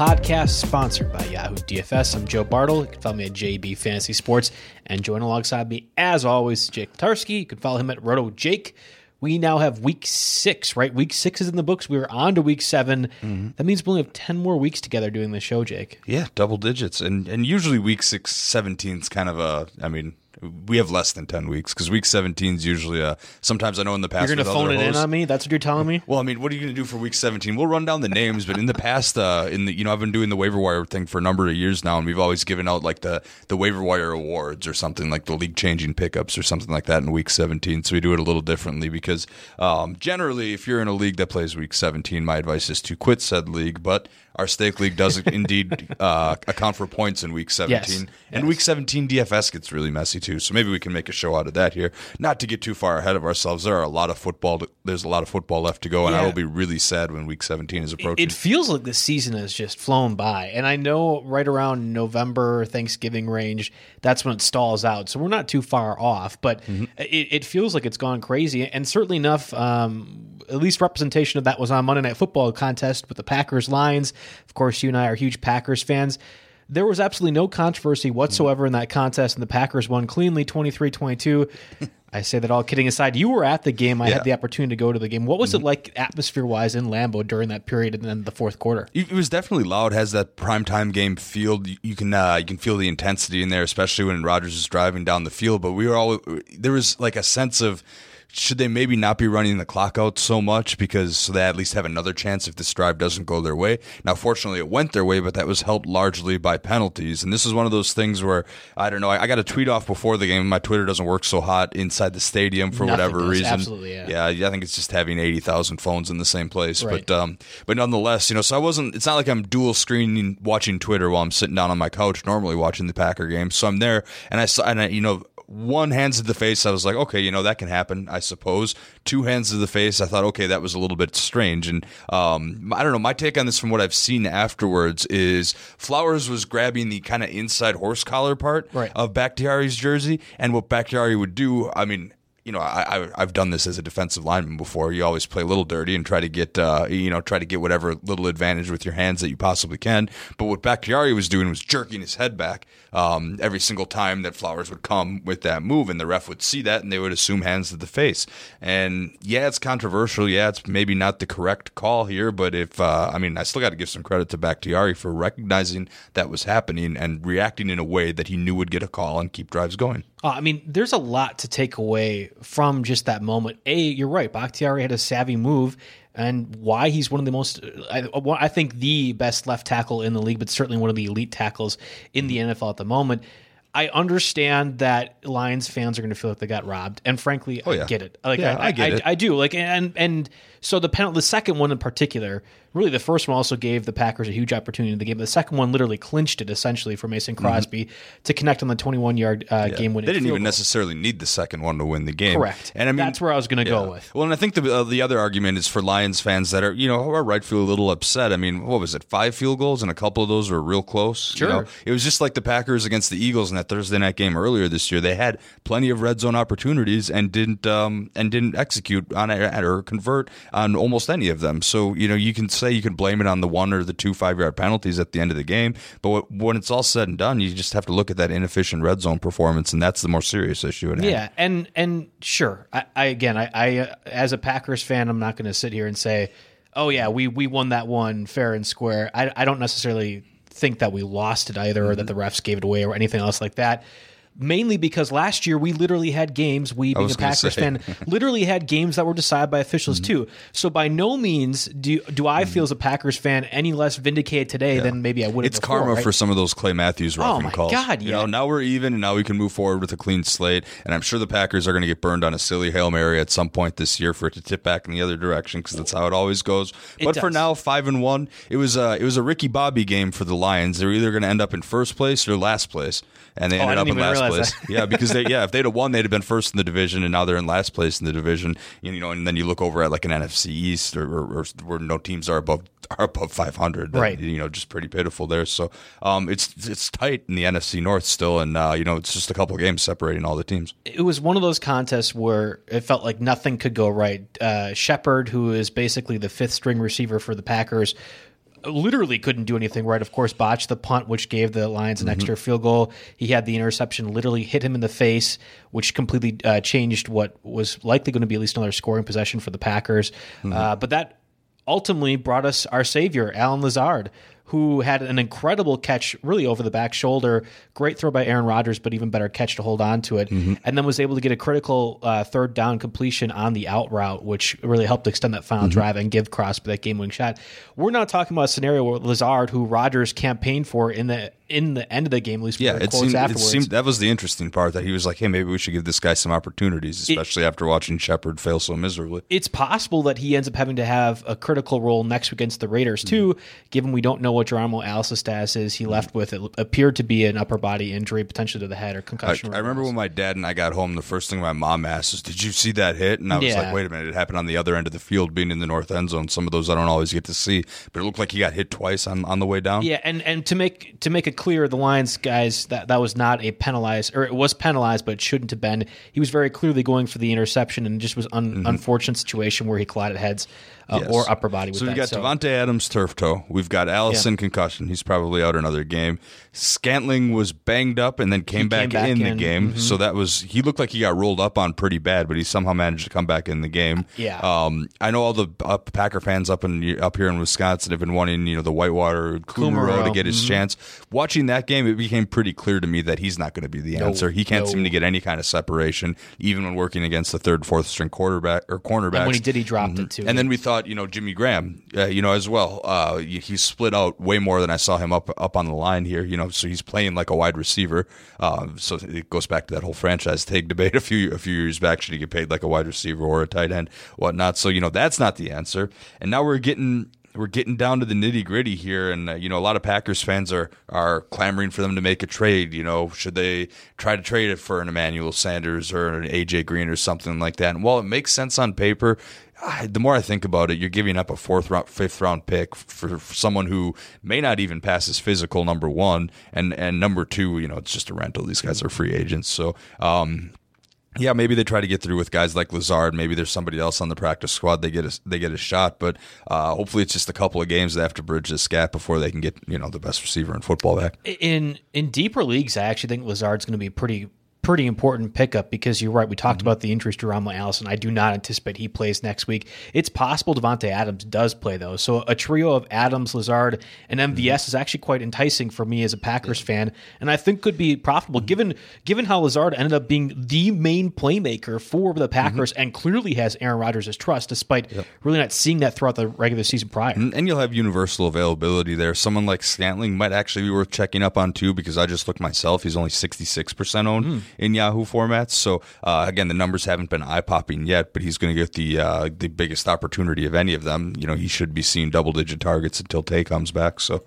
Podcast, sponsored by Yahoo DFS. I'm Joe Bartel. You can follow me at JB Fantasy Sports and join alongside me, as always, Jake Tarsky. You can follow him at Roto Jake. We now have week six, right? Week six is in the books. We are on to week 7 mm-hmm. That means we only have 10 more weeks together doing this show, Jake. Yeah, double digits, and and usually week six, 17 is kind of a. I mean, we have less than ten weeks because week seventeen is usually a. Sometimes I know in the past You're going to phone it in on me? That's what you're telling me? Well, I mean, what are you going to do for week 17? We'll run down the names, but in the past, uh, in the you know, I've been doing the waiver wire thing for a number of years now, and we've always given out like the the waiver wire awards or something like the league changing pickups or something like that in week 17. So we do it a little differently because um, generally, if you're in a league that plays week 17, my advice is to quit said league. But our stake league does indeed uh, account for points in week 17, Yes. and Yes. week 17 DFS gets really messy too. So maybe we can make a show out of that here. Not to get too far ahead of ourselves. There are a lot of football. There's a lot of football left to go, and I will be really sad when week 17 is approaching. It feels like the season has just flown by. And I know right around November, Thanksgiving range, that's when it stalls out. So we're not too far off, but Mm-hmm. it, it feels like it's gone crazy. And certainly enough, um, at least representation of that was on Monday Night Football contest with the Packers Lions. Of course, you and I are huge Packers fans. There was absolutely no controversy whatsoever in that contest, and the Packers won cleanly 23 22. I say that all kidding aside. You were at the game. I Yeah. had the opportunity to go to the game. What was it like atmosphere wise in Lambeau during that period and then the fourth quarter? It it was definitely loud. Has that primetime game feel? You- can uh, you can feel the intensity in there, especially when Rodgers is driving down the field. But we were all there was like a sense of should they maybe not be running the clock out so much because so they at least have another chance if this drive doesn't go their way. Now, fortunately, it went their way, but that was helped largely by penalties. And this is one of those things where I don't know. I, I got a tweet off before the game. My Twitter doesn't work so hot inside the stadium for Nothing whatever reason. Absolutely, yeah. yeah. I think it's just having eighty thousand phones in the same place. Right. But um, but nonetheless, you know, so I wasn't. It's not like I'm dual screening watching Twitter while I'm sitting down on my couch normally watching the Packer game. So I'm there, and I saw, and I, you know. One hands to the face, I was like, okay, you know that can happen, I suppose. Two hands to the face, I thought, okay, that was a little bit strange. And um, I don't know. My take on this, from what I've seen afterwards, is Flowers was grabbing the kind of inside horse collar part Right. of Bakhtiari's jersey, and what Bakhtiari would do, I mean you know, I, I I've done this as a defensive lineman before. You always play a little dirty and try to get uh, you know try to get whatever little advantage with your hands that you possibly can. But what Bakhtiari was doing was jerking his head back um, every single time that Flowers would come with that move, and the ref would see that and they would assume hands to the face. And yeah, it's controversial. Yeah, it's maybe not the correct call here, but if uh, I mean, I still got to give some credit to Bakhtiari for recognizing that was happening and reacting in a way that he knew would get a call and keep drives going. Uh, I mean, there's a lot to take away from just that moment. A, you're right. Bakhtiari had a savvy move, and why he's one of the most, I, I think, the best left tackle in the league, but certainly one of the elite tackles in the NFL at the moment. I understand that Lions fans are going to feel like they got robbed, and frankly, Oh, yeah. I get it. Like, Yeah, I, I get I, it. I do. Like, and and so the penalty, the second one in particular, really the first one also gave the Packers a huge opportunity in the game. But the second one literally clinched it essentially for Mason Crosby to connect on the 21 yard uh, game winning. They didn't even goal. necessarily need the second one to win the game. Correct. And I mean, That's where I was gonna go yeah. with. Well, and I think the uh, the other argument is for Lions fans that are you know are rightfully a little upset. I mean, what was it? Five field goals, and a couple of those were real close. you Sure. know? it was just like the Packers against the Eagles in that Thursday night game earlier this year. They had plenty of red zone opportunities and didn't um, and didn't execute on it or convert on almost any of them. So you know you can say you can blame it on the one or the two five yard penalties at the end of the game, but when it's all said and done, you just have to look at that inefficient red zone performance, and that's the more serious issue. At hand. Yeah, and and sure, I, I again, I, I uh, as a Packers fan, I'm not going to sit here and say, oh yeah, we we won that one fair and square. I I don't necessarily think that we lost it either, or that the refs gave it away, or anything else like that. Mainly because last year we literally had games. We, being a Packers say. fan, literally had games that were decided by officials mm-hmm. too. So by no means do do I mm-hmm. feel as a Packers fan any less vindicated today than maybe I would. have It's before, karma right? for some of those Clay Matthews oh roughing my calls. God, You yeah. know, now we're even, and now we can move forward with a clean slate. And I'm sure the Packers are going to get burned on a silly hail mary at some point this year for it to tip back in the other direction because that's how it always goes. It but for now, five and one, it was a it was a Ricky Bobby game for the Lions. They're either going to end up in first place or last place, and they Oh, ended up in even last place. yeah, because they yeah, if they'd have won, they'd have been first in the division, and now they're in last place in the division. You know, and then you look over at like an NFC East or, or, or where no teams are above are above 500. That, Right. You know, just pretty pitiful there. So um, it's it's tight in the NFC North still, and uh, you know it's just a couple games separating all the teams. it was one of those contests where it felt like nothing could go right. Uh, Shepard, who is basically the fifth string receiver for the Packers, literally couldn't do anything right. Of course, botched the punt, which gave the Lions an extra field goal. He had the interception literally hit him in the face, which completely uh, changed what was likely going to be at least another scoring possession for the Packers. Uh, but that ultimately brought us our savior, Allen Lazard, who had an incredible catch really over the back shoulder. Great throw by Aaron Rodgers, but even better catch to hold on to it. And then was able to get a critical uh, third down completion on the out route, which really helped extend that final drive and give Crosby that game winning shot. We're not talking about a scenario where Lazard, who Rodgers campaigned for in the in the end of the game, at least Yeah, it seemed, it seemed that was the interesting part that he was like, hey, maybe we should give this guy some opportunities, especially after watching Shepard fail so miserably. it's possible that he ends up having to have a critical role next against the Raiders too. Mm-hmm. Given we don't know what Geronimo Allison's status is, he mm-hmm. left with it appeared to be an upper body injury, potentially to the head or I, concussion. I remember when my dad and I got home, the first thing my mom asked is, "Did you see that hit?" And I was Yeah. like, "Wait a minute, it happened on the other end of the field, being in the north end zone. Some of those I don't always get to see, but it looked like he got hit twice on, on the way down." Yeah, and, and to make to make it clear, the Lions guys that that was not a penalized or it was penalized, but it shouldn't have been. He was very clearly going for the interception, and it just was un, unfortunate situation where he collided heads uh, Mm-hmm. Yes. or upper body. With So we've that. got Davante Adams turf toe. We've got Allison concussion. He's probably out another game. Scantling was banged up and then came, back, back in, the in. Mm-hmm. game. So that was he looked like he got rolled up on pretty bad, but he somehow managed to come back in the game. Yeah. Um, I know all the uh, Packer fans up in up here in Wisconsin have been wanting you know the Whitewater Kumerow to get his chance. Watching that game, it became pretty clear to me that he's not going to be the answer. He can't no. seem to get any kind of separation, even when working against the third, fourth string quarterback or cornerback. And when he did, he dropped it too. And then we thought, you know, Jimmy Graham, uh, you know, as well. Uh, he split out way more than I saw him up up on the line here. You know, so he's playing like a wide receiver. Um, so it goes back to that whole franchise tag debate a few a few years back. Should he get paid like a wide receiver or a tight end, whatnot? So you know, that's not the answer. And now we're getting we're getting down to the nitty gritty here, and uh, you know a lot of Packers fans are are clamoring for them to make a trade. You know, should they try to trade it for an Emmanuel Sanders or an AJ Green or something like that? And while it makes sense on paper, I, the more I think about it, you're giving up a fourth round, fifth round pick for, for, someone who may not even pass his physical. Number one, and and number two, you know, it's just a rental. These guys are free agents, so um, yeah, maybe they try to get through with guys like Lazard. Maybe there's somebody else on the practice squad. They get a, they get a shot, but uh, hopefully it's just a couple of games they have to bridge this gap before they can get you know the best receiver in football back. In in deeper leagues, I actually think Lazard's going to be pretty pretty important pickup because you're right. We talked mm-hmm. about the injuries to Allison. I do not anticipate he plays next week. It's possible Davante Adams does play though. So a trio of Adams, Lazard, and MVS mm-hmm. is actually quite enticing for me as a Packers yeah. fan, and I think could be profitable mm-hmm. given given how Lazard ended up being the main playmaker for the Packers mm-hmm. and clearly has Aaron Rodgers' trust, despite yep. really not seeing that throughout the regular season prior. And you'll have universal availability there. Someone like Scantling might actually be worth checking up on too because I just looked myself. He's only sixty six percent owned. In Yahoo formats. So uh, again, the numbers haven't been eye popping yet, but he's going to get the uh, the biggest opportunity of any of them. You know, he should be seeing double digit targets until Tay comes back. So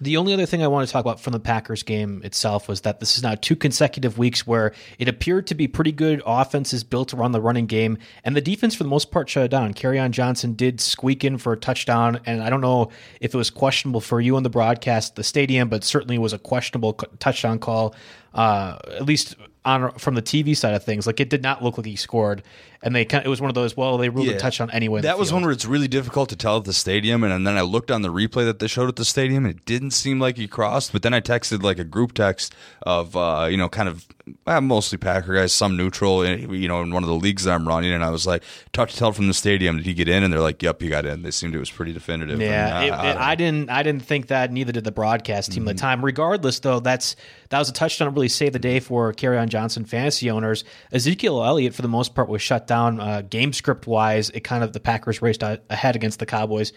the only other thing I want to talk about from the Packers game itself was that this is now two consecutive weeks where it appeared to be pretty good offenses built around the running game, and the defense for the most part shut it down. Kerryon Johnson did squeak in for a touchdown, and I don't know if it was questionable for you on the broadcast, the stadium, but certainly was a questionable touchdown call, uh, at least on from the TV side of things. Like it did not look like he scored, and they kind of, it was one of those. Well, they ruled yeah. a touchdown anyway. That was one where it's really difficult to tell at the stadium, and, and, then I looked on the replay that they showed at the stadium, and it didn't seem like he crossed. But then I texted like a group text of uh, you know kind of uh, mostly Packer guys, some neutral, eh, you know, in one of the leagues that I'm running, and I was like, "Tough to tell from the stadium. Did he get in?" And they're like, "Yep, he got in." They seemed it was pretty definitive. Yeah, and, uh, it, it, I, didn't. I didn't think that. Neither did the broadcast team mm-hmm. at the time. Regardless, though, that's that was a touchdown. That really saved the day for on Johnson fantasy owners. Ezekiel Elliott, for the most part, was shut down uh, game script wise. It kind of the Packers raced ahead against the Cowboys.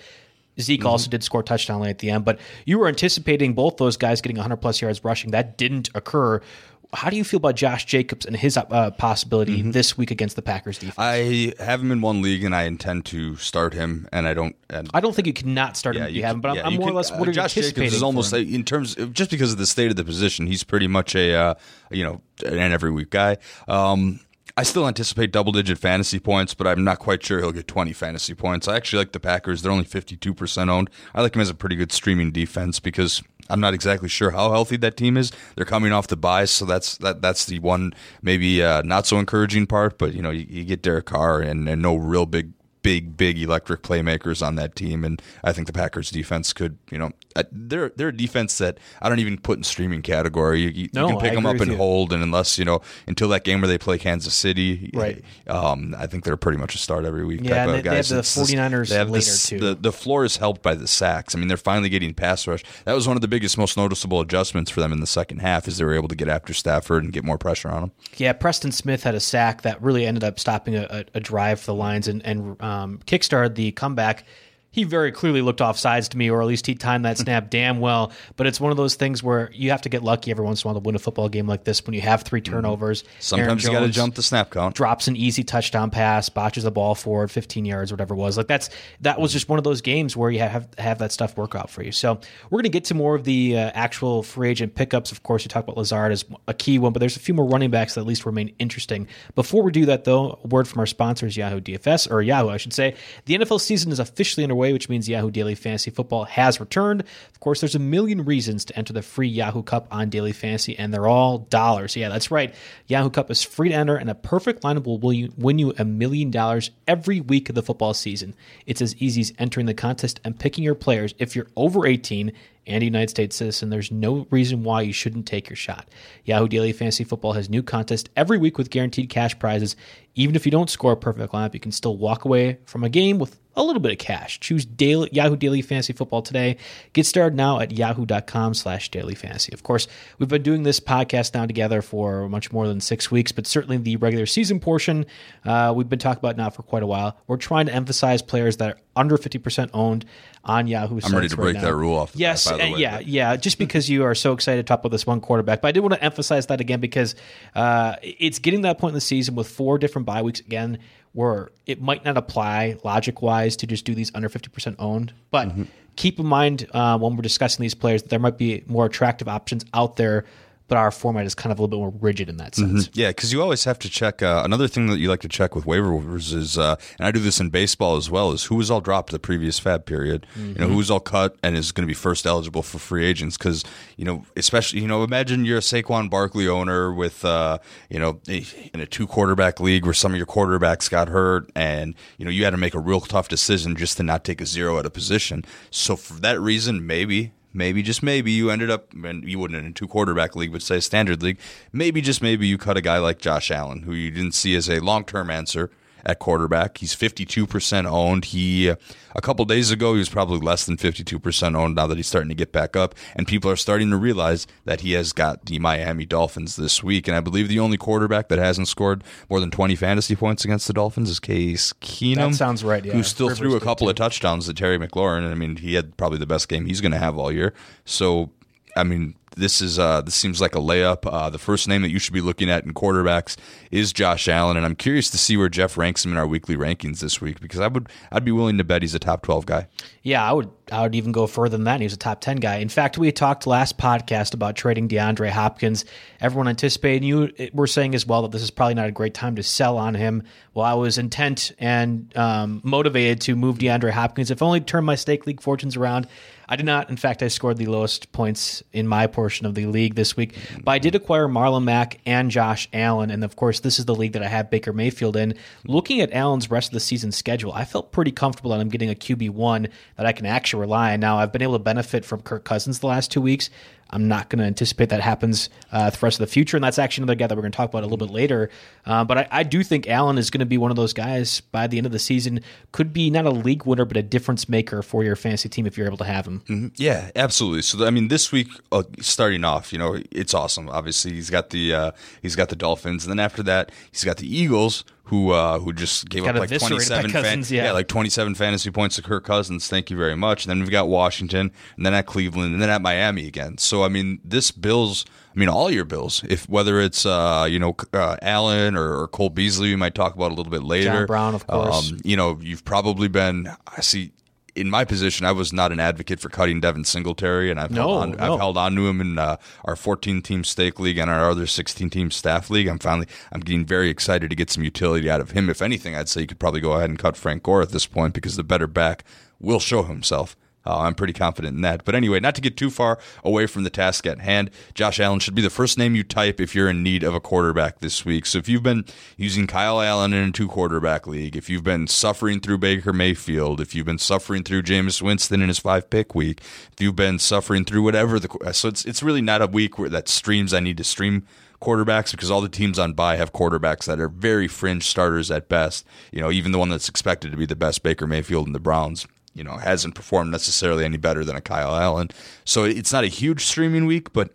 Zeke mm-hmm. also did score a touchdown late at the end, but you were anticipating both those guys getting 100 plus yards rushing. That didn't occur. How do you feel about Josh Jacobs and his uh, possibility mm-hmm. this week against the Packers defense? I have him in one league, and I intend to start him. And I don't. And I don't think you cannot start yeah, him if you, you have him. But yeah, I'm, more can, or less. What uh, are Josh? Jacobs is almost like, in terms of, just because of the state of the position. He's pretty much a uh, you know an every week guy. Um, I still anticipate double digit fantasy points, but I'm not quite sure he'll get 20 fantasy points. I actually like the Packers. They're only 52% owned. I like him as a pretty good streaming defense because I'm not exactly sure how healthy that team is. They're coming off the byes, so that's that that's the one maybe uh, not so encouraging part. But you know, you, you get Derek Carr and, and no real big big, big electric playmakers on that team, and I think the Packers defense could, you know, uh, they're they're a defense that I don't even put in streaming category. You, you, no, you can pick them up and you. hold, and unless you know until that game where they play Kansas City, right? Um, I think they're pretty much a start every week. Yeah, they, they have the 49ers they have later this, too. The, the floor is helped by the sacks. I mean, they're finally getting pass rush. That was one of the biggest, most noticeable adjustments for them in the second half, is they were able to get after Stafford and get more pressure on him. Yeah, Preston Smith had a sack that really ended up stopping a, a, a drive for the Lions and, and um, Um, kickstarted the comeback he very clearly looked off sides to me, or at least he timed that snap damn well. But it's one of those things where you have to get lucky every once in a while to win a football game like this when you have three mm-hmm. turnovers. Sometimes you got to jump the snap count. Drops an easy touchdown pass, botches the ball forward 15 yards, whatever it was. Like that's that was just one of those games where you have have that stuff work out for you. So we're going to get to more of the uh, actual free agent pickups. Of course, you talk about Lazard as a key one, but there's a few more running backs that at least remain interesting. Before we do that, though, a word from our sponsors, Yahoo DFS or Yahoo, I should say. The NFL season is officially underway, which means Yahoo Daily Fantasy Football has returned. Of course, there's a million reasons to enter the free Yahoo Cup on Daily Fantasy, and they're all dollars. Yeah, that's right. Yahoo Cup is free to enter, and a perfect lineup will win you a million dollars every week of the football season. It's as easy as entering the contest and picking your players. If you're over 18 and a United States citizen, there's no reason why you shouldn't take your shot. Yahoo Daily Fantasy Football has new contests every week with guaranteed cash prizes. Even if you don't score a perfect lineup, you can still walk away from a game with a little bit of cash. Choose daily, Yahoo Daily Fantasy Football today. Get started now at yahoo.com slash daily fantasy. Of course, we've been doing this podcast now together for much more than six weeks, but certainly the regular season portion uh, we've been talking about now for quite a while. We're trying to emphasize players that are under 50% owned on Yahoo. I'm ready to break right that rule off. yes, uh, way. yeah, but- yeah. Just because you are so excited to talk about this one quarterback, but I did want to emphasize that again because uh, it's getting that point in the season with four different bye weeks again, where it might not apply logic wise to just do these under fifty percent owned. But Mm-hmm. keep in mind uh, when we're discussing these players that there might be more attractive options out there. But our format is kind of a little bit more rigid in that sense. Yeah, because you always have to check. Uh, another thing that you like to check with waivers is, uh, and I do this in baseball as well, is who was all dropped the previous FAAB period. You know, who was all cut and is going to be first eligible for free agents. Because you know, especially you know, imagine you're a Saquon Barkley owner with, uh, you know, in a two quarterback league where some of your quarterbacks got hurt, and you know, you had to make a real tough decision just to not take a zero at a position. So for that reason, maybe maybe just maybe you ended up and you wouldn't in a two quarterback league but say standard league maybe just maybe you cut a guy like josh allen who you didn't see as a long-term answer at quarterback he's 52% owned he uh, a couple days ago he was probably less than 52% owned now that he's starting to get back up and people are starting to realize that he has got the miami dolphins this week and i believe the only quarterback that hasn't scored more than 20 fantasy points against the dolphins is case keenum That sounds right, yeah. who still Rivers threw a couple of touchdowns to Terry McLaurin. And I mean, he had probably the best game he's going to have all year. So, I mean, this is uh, this seems like a layup. Uh, the first name that you should be looking at in quarterbacks is Josh Allen, and I'm curious to see where Jeff ranks him in our weekly rankings this week because I would I'd be willing to bet he's a top 12 guy. Yeah, I would I would even go further than that. He was a top 10 guy. In fact, we talked last podcast about trading DeAndre Hopkins. Everyone anticipated you were saying as well that this is probably not a great time to sell on him. Well, I was intent and um, motivated to move DeAndre Hopkins. If only to turn my stake league fortunes around. I did not. In fact, I scored the lowest points in my portion of the league this week. But I did acquire Marlon Mack and Josh Allen. And of course, this is the league that I have Baker Mayfield in. Looking at Allen's rest of the season schedule, I felt pretty comfortable that I'm getting a QB1 that I can actually rely on. Now, I've been able to benefit from Kirk Cousins the last two weeks. I'm not going to anticipate that happens uh, for the rest of the future, and that's actually another guy that we're going to talk about a little bit later. Uh, but I, I do think Allen is going to be one of those guys by the end of the season. Could be not a league winner, but a difference maker for your fantasy team if you're able to have him. Yeah, absolutely. So I mean, this week uh, starting off, you know, it's awesome. Obviously, he's got the uh, he's got the Dolphins, and then after that, he's got the Eagles, who uh, who just gave Got up like eviscerated by twenty seven, Cousins, yeah. like twenty seven fantasy points to Kirk Cousins. Thank you very much. And then we've got Washington, and then at Cleveland, and then at Miami again. So I mean, this Bills. I mean, all your Bills. If whether it's uh, you know uh, Allen or, or Cole Beasley, we might talk about a little bit later. John Brown, of course. Um, you know, you've probably been. I see in my position, I was not an advocate for cutting Devin Singletary, and I've No, held on, no. I've held on to him in uh, our 14 team stake league and our other 16 team staff league. I'm finally I'm getting very excited to get some utility out of him. If anything, I'd say you could probably go ahead and cut Frank Gore at this point because the better back will show himself. Uh, I'm pretty confident in that. But anyway, not to get too far away from the task at hand, Josh Allen should be the first name you type if you're in need of a quarterback this week. So if you've been using Kyle Allen in a two quarterback league, if you've been suffering through Baker Mayfield, if you've been suffering through Jameis Winston in his five pick week, if you've been suffering through whatever the so it's it's really not a week where that streams I need to stream quarterbacks because all the teams on bye have quarterbacks that are very fringe starters at best. You know, even the one that's expected to be the best, Baker Mayfield and the Browns, you know, hasn't performed necessarily any better than a Kyle Allen. So it's not a huge streaming week, but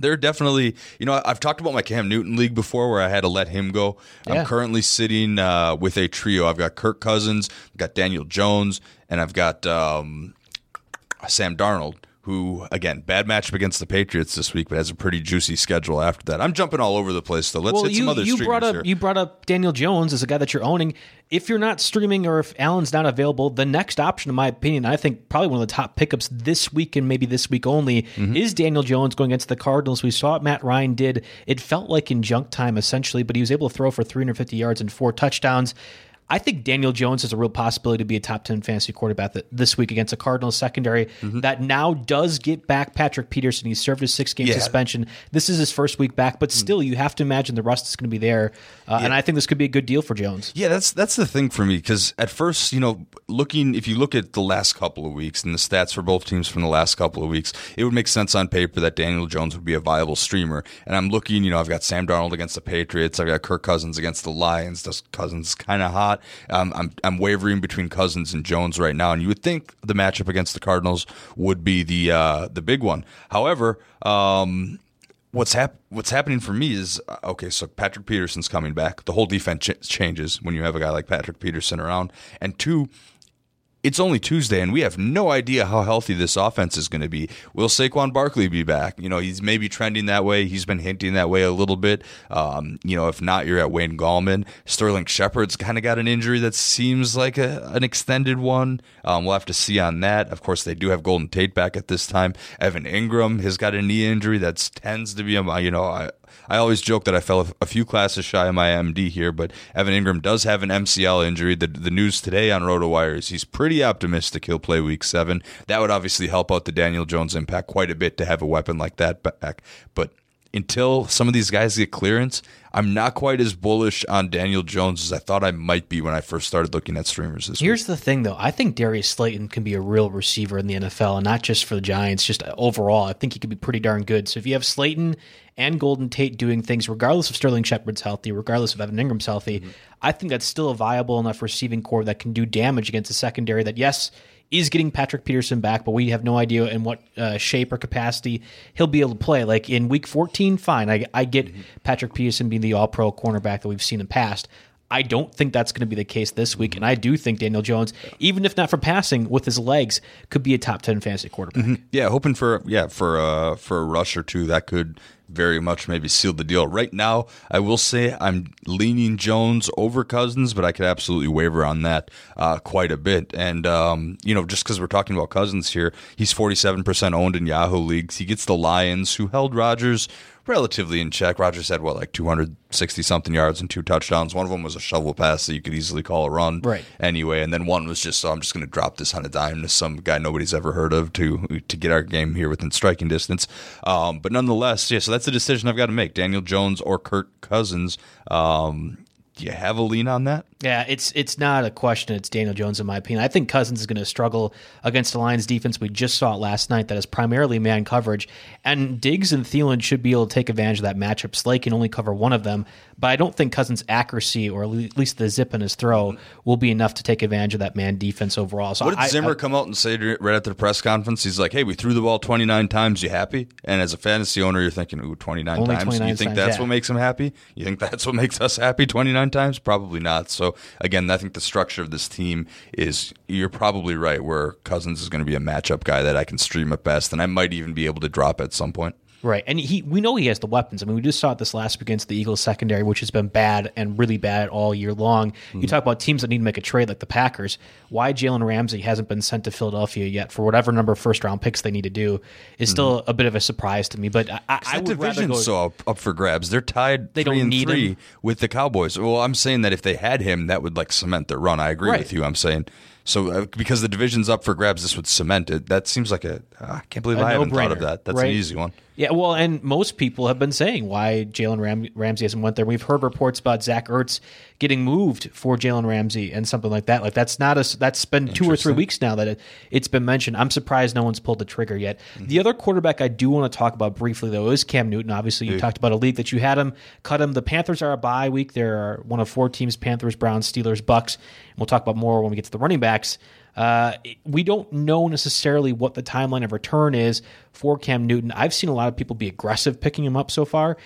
there are definitely, you know, I've talked about my Cam Newton league before where I had to let him go. Yeah. I'm currently sitting uh, with a trio. I've got Kirk Cousins, I've got Daniel Jones, and I've got um, Sam Darnold, who, again, bad matchup against the Patriots this week, but has a pretty juicy schedule after that. I'm jumping all over the place, though. Let's well, hit you, some other you brought up here. you brought up Daniel Jones as a guy that you're owning. If you're not streaming or if Allen's not available, the next option, in my opinion, I think probably one of the top pickups this week and maybe this week only Mm-hmm. is Daniel Jones going against the Cardinals. We saw what Matt Ryan did. It felt like in junk time essentially, but he was able to throw for 350 yards and four touchdowns. I think Daniel Jones has a real possibility to be a top 10 fantasy quarterback this week against a Cardinals secondary Mm-hmm. that now does get back Patrick Peterson. He served his six game Yeah. Mm. suspension. This is his first week back, but still, you have to imagine the rust is going to be there. Uh, And I think this could be a good deal for Jones. Yeah, that's that's the thing for me because at first, you know, looking if you look at the last couple of weeks and the stats for both teams from the last couple of weeks, it would make sense on paper that Daniel Jones would be a viable streamer. And I'm looking, you know, I've got Sam Darnold against the Patriots, I've got Kirk Cousins against the Lions. Does Cousins kind of hot? Um, I'm I'm wavering between Cousins and Jones right now, and you would think the matchup against the Cardinals would be the uh, the big one. However, um, what's hap- what's happening for me is uh, okay. So Patrick Peterson's coming back. The whole defense ch- changes when you have a guy like Patrick Peterson around. And two, it's only Tuesday, and we have no idea how healthy this offense is going to be. Will Saquon Barkley be back? You know, he's maybe trending that way. He's been hinting that way a little bit. Um, you know, if not, you're at Wayne Gallman. Sterling Shepard's kind of got an injury that seems like a, an extended one. Um, we'll have to see on that. Of course, they do have Golden Tate back at this time. Evan Engram has got a knee injury that tends to be, a, you know, I, always joke that I fell a few classes shy of my MD here, but Evan Engram does have an MCL injury. The, the news today on RotoWire is he's pretty optimistic he'll play week seven. That would obviously help out the Daniel Jones impact quite a bit to have a weapon like that back. But until some of these guys get clearance, I'm not quite as bullish on Daniel Jones as I thought I might be when I first started looking at streamers this Here's week. the thing, though. I think Darius Slayton can be a real receiver in the NFL, and not just for the Giants, just overall. I think he could be pretty darn good. So if you have Slayton and Golden Tate doing things, regardless of Sterling Shepard's healthy, regardless of Evan Engram's healthy, mm-hmm. I think that's still a viable enough receiving core that can do damage against a secondary that, yes, is getting Patrick Peterson back, but we have no idea in what uh, shape or capacity he'll be able to play. Like in week 14, fine. I, I get mm-hmm. Patrick Peterson being the all pro cornerback that we've seen in the past. I don't think that's going to be the case this week. And I do think Daniel Jones, even if not for passing with his legs, could be a top 10 fantasy quarterback. Mm-hmm. Yeah, hoping for yeah, for uh for a rush or two that could very much maybe sealed the deal. Right now, I will say I'm leaning Jones over Cousins, but I could absolutely waver on that uh, quite a bit. And, um, you know, just because we're talking about Cousins here, he's 47% owned in Yahoo leagues. He gets the Lions, who held Rodgers relatively in check. Rodgers had what like 260 something yards and two touchdowns. One of them was a shovel pass that you could easily call a run, right? Anyway, and then one was just so I'm just going to drop this on a dime to some guy nobody's ever heard of to to get our game here within striking distance. Um, but nonetheless, yeah. So that's the decision I've got to make: Daniel Jones or Kirk Cousins. Um, do you have a lean on that? Yeah, it's it's not a question. It's Daniel Jones, in my opinion. I think Cousins is going to struggle against the Lions defense. We just saw it last night. That is primarily man coverage, and Diggs and Thielen should be able to take advantage of that matchup. Slay can only cover one of them, but I don't think Cousins' accuracy or at least the zip in his throw will be enough to take advantage of that man defense overall. So what did I, Zimmer I, come out and say right at the press conference? He's like, "Hey, we threw the ball 29 times. You happy?" And as a fantasy owner, you're thinking, "Ooh, 29 times." 29 you think times, that's yeah. what makes him happy? You think that's what makes us happy? 29 times? Probably not. So again, I think the structure of this team is you're probably right. Where Cousins is going to be a matchup guy that I can stream at best, and I might even be able to drop at some point. Right, and he we know he has the weapons. I mean, we just saw it this last against the Eagles secondary, which has been bad and really bad all year long. Mm-hmm. You talk about teams that need to make a trade, like the Packers. Why Jalen Ramsey hasn't been sent to Philadelphia yet for whatever number of first round picks they need to do is mm-hmm. still a bit of a surprise to me. But I, I, I division's go, so up, up, for grabs. They're tied. They don't need three him. with the Cowboys. Well, I'm saying that if they had him, that would like cement their run. I agree right. with you. I'm saying so uh, because the division's up for grabs, this would cement it. That seems like a. Uh, I can't believe a I haven't thought of that. That's right? an easy one. Yeah, well, and most people have been saying why Jalen Ram- Ramsey hasn't went there. We've heard reports about Zach Ertz getting moved for Jalen Ramsey and something like that. Like that's not a that's been two or three weeks now that it, has been mentioned. I'm surprised no one's pulled the trigger yet. The other quarterback I do want to talk about briefly though is Cam Newton. Obviously, you talked about a league that you had him, cut him. The Panthers are a bye week. There are one of four teams: Panthers, Browns, Steelers, Bucs. We'll talk about more when we get to the running backs. Uh, we don't know necessarily what the timeline of return is for Cam Newton. I've seen a lot of people be aggressive picking him up so far,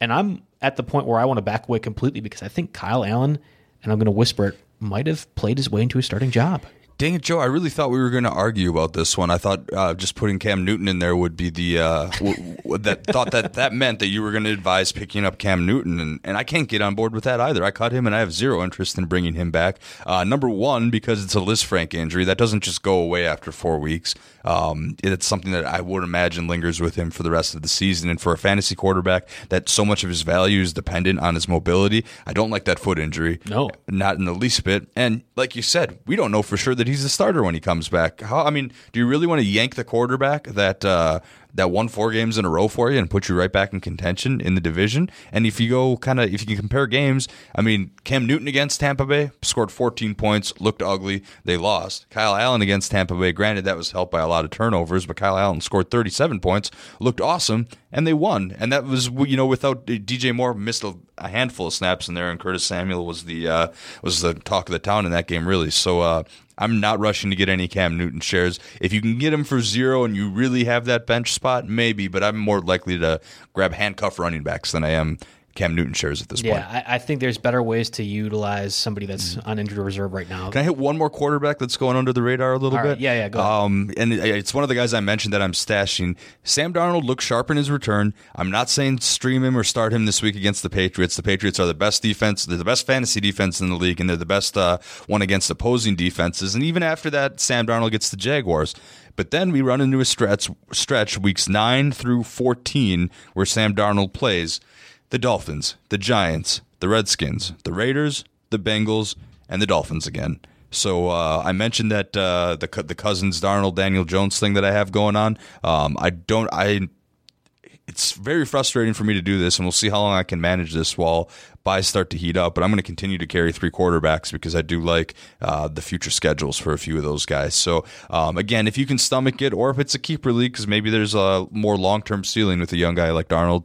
and I'm at the point where I want to back away completely because I think Kyle Allen, and I'm going to whisper it, might have played his way into a starting job. Dang it, Joe! I really thought we were going to argue about this one. I thought uh, just putting Cam Newton in there would be the uh, w- w- that thought that that meant that you were going to advise picking up Cam Newton, and, and I can't get on board with that either. I cut him, and I have zero interest in bringing him back. Uh, number one, because it's a Lisfranc injury that doesn't just go away after four weeks. Um, it's something that I would imagine lingers with him for the rest of the season. And for a fantasy quarterback, that so much of his value is dependent on his mobility. I don't like that foot injury. No, not in the least bit. And like you said, we don't know for sure that he's a starter when he comes back. How? I mean, do you really want to yank the quarterback that? Uh, that won four games in a row for you and put you right back in contention in the division. And if you go kind of, if you can compare games, I mean, Cam Newton against Tampa Bay scored 14 points, looked ugly, they lost. Kyle Allen against Tampa Bay, granted that was helped by a lot of turnovers, but Kyle Allen scored 37 points, looked awesome, and they won. And that was, you know, without DJ Moore missed a, a handful of snaps in there, and Curtis Samuel was the uh, was the talk of the town in that game, really. So uh, I'm not rushing to get any Cam Newton shares. If you can get him for zero and you really have that bench spot, maybe, but I'm more likely to grab handcuff running backs than I am Cam Newton shares at this Yeah, point. I, I think there's better ways to utilize somebody that's on injured reserve right now. Can I hit one more quarterback that's going under the radar a little All right, bit? yeah, yeah, go ahead. Um, and it's one of the guys I mentioned that I'm stashing. Sam Darnold looks sharp in his return. I'm not saying stream him or start him this week against the Patriots. The Patriots are the best defense. They're the best fantasy defense in the league, and they're the best uh, one against opposing defenses. And even after that, Sam Darnold gets the Jaguars. But then we run into a stretch, stretch weeks 9 through 14 where Sam Darnold plays the Dolphins, the Giants, the Redskins, the Raiders, the Bengals, and the Dolphins again. So uh, I mentioned that uh, the the cousins Darnold Daniel Jones thing that I have going on. Um, I don't I. It's very frustrating for me to do this, and we'll see how long I can manage this while byes start to heat up. But I'm going to continue to carry three quarterbacks because I do like uh, the future schedules for a few of those guys. So um, again, if you can stomach it, or if it's a keeper league, because maybe there's a more long term ceiling with a young guy like Darnold,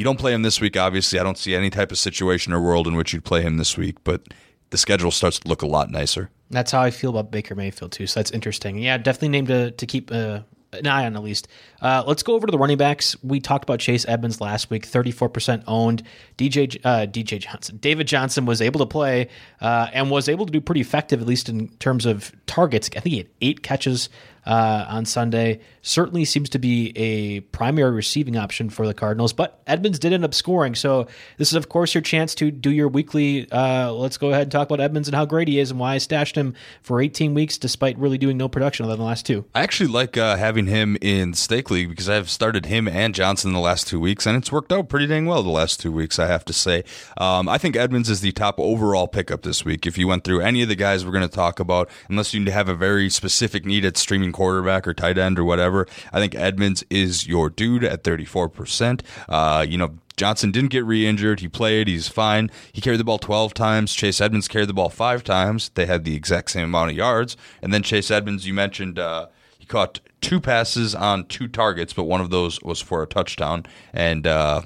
you don't play him this week, obviously. I don't see any type of situation or world in which you'd play him this week, but the schedule starts to look a lot nicer. That's how I feel about Baker Mayfield too. So that's interesting. Yeah, definitely named to to keep uh, an eye on at least. Uh, let's go over to the running backs. We talked about Chase Edmonds last week, thirty four percent owned. DJ uh, DJ Johnson, David Johnson was able to play uh, and was able to do pretty effective, at least in terms of targets. I think he had eight catches uh, on Sunday. Certainly seems to be a primary receiving option for the Cardinals, but Edmonds did end up scoring. So this is, of course, your chance to do your weekly. Uh, let's go ahead and talk about Edmonds and how great he is and why I stashed him for 18 weeks despite really doing no production other than the last two. I actually like uh, having him in Stake League because I've started him and Johnson the last two weeks, and it's worked out pretty dang well the last two weeks, I have to say. Um, I think Edmonds is the top overall pickup this week. If you went through any of the guys we're going to talk about, unless you have a very specific need at streaming quarterback or tight end or whatever, I think Edmonds is your dude at 34%. Uh, you know, Johnson didn't get re-injured. He played. He's fine. He carried the ball 12 times. Chase Edmonds carried the ball five times. They had the exact same amount of yards. And then Chase Edmonds, you mentioned, uh, he caught two passes on two targets, but one of those was for a touchdown. And uh,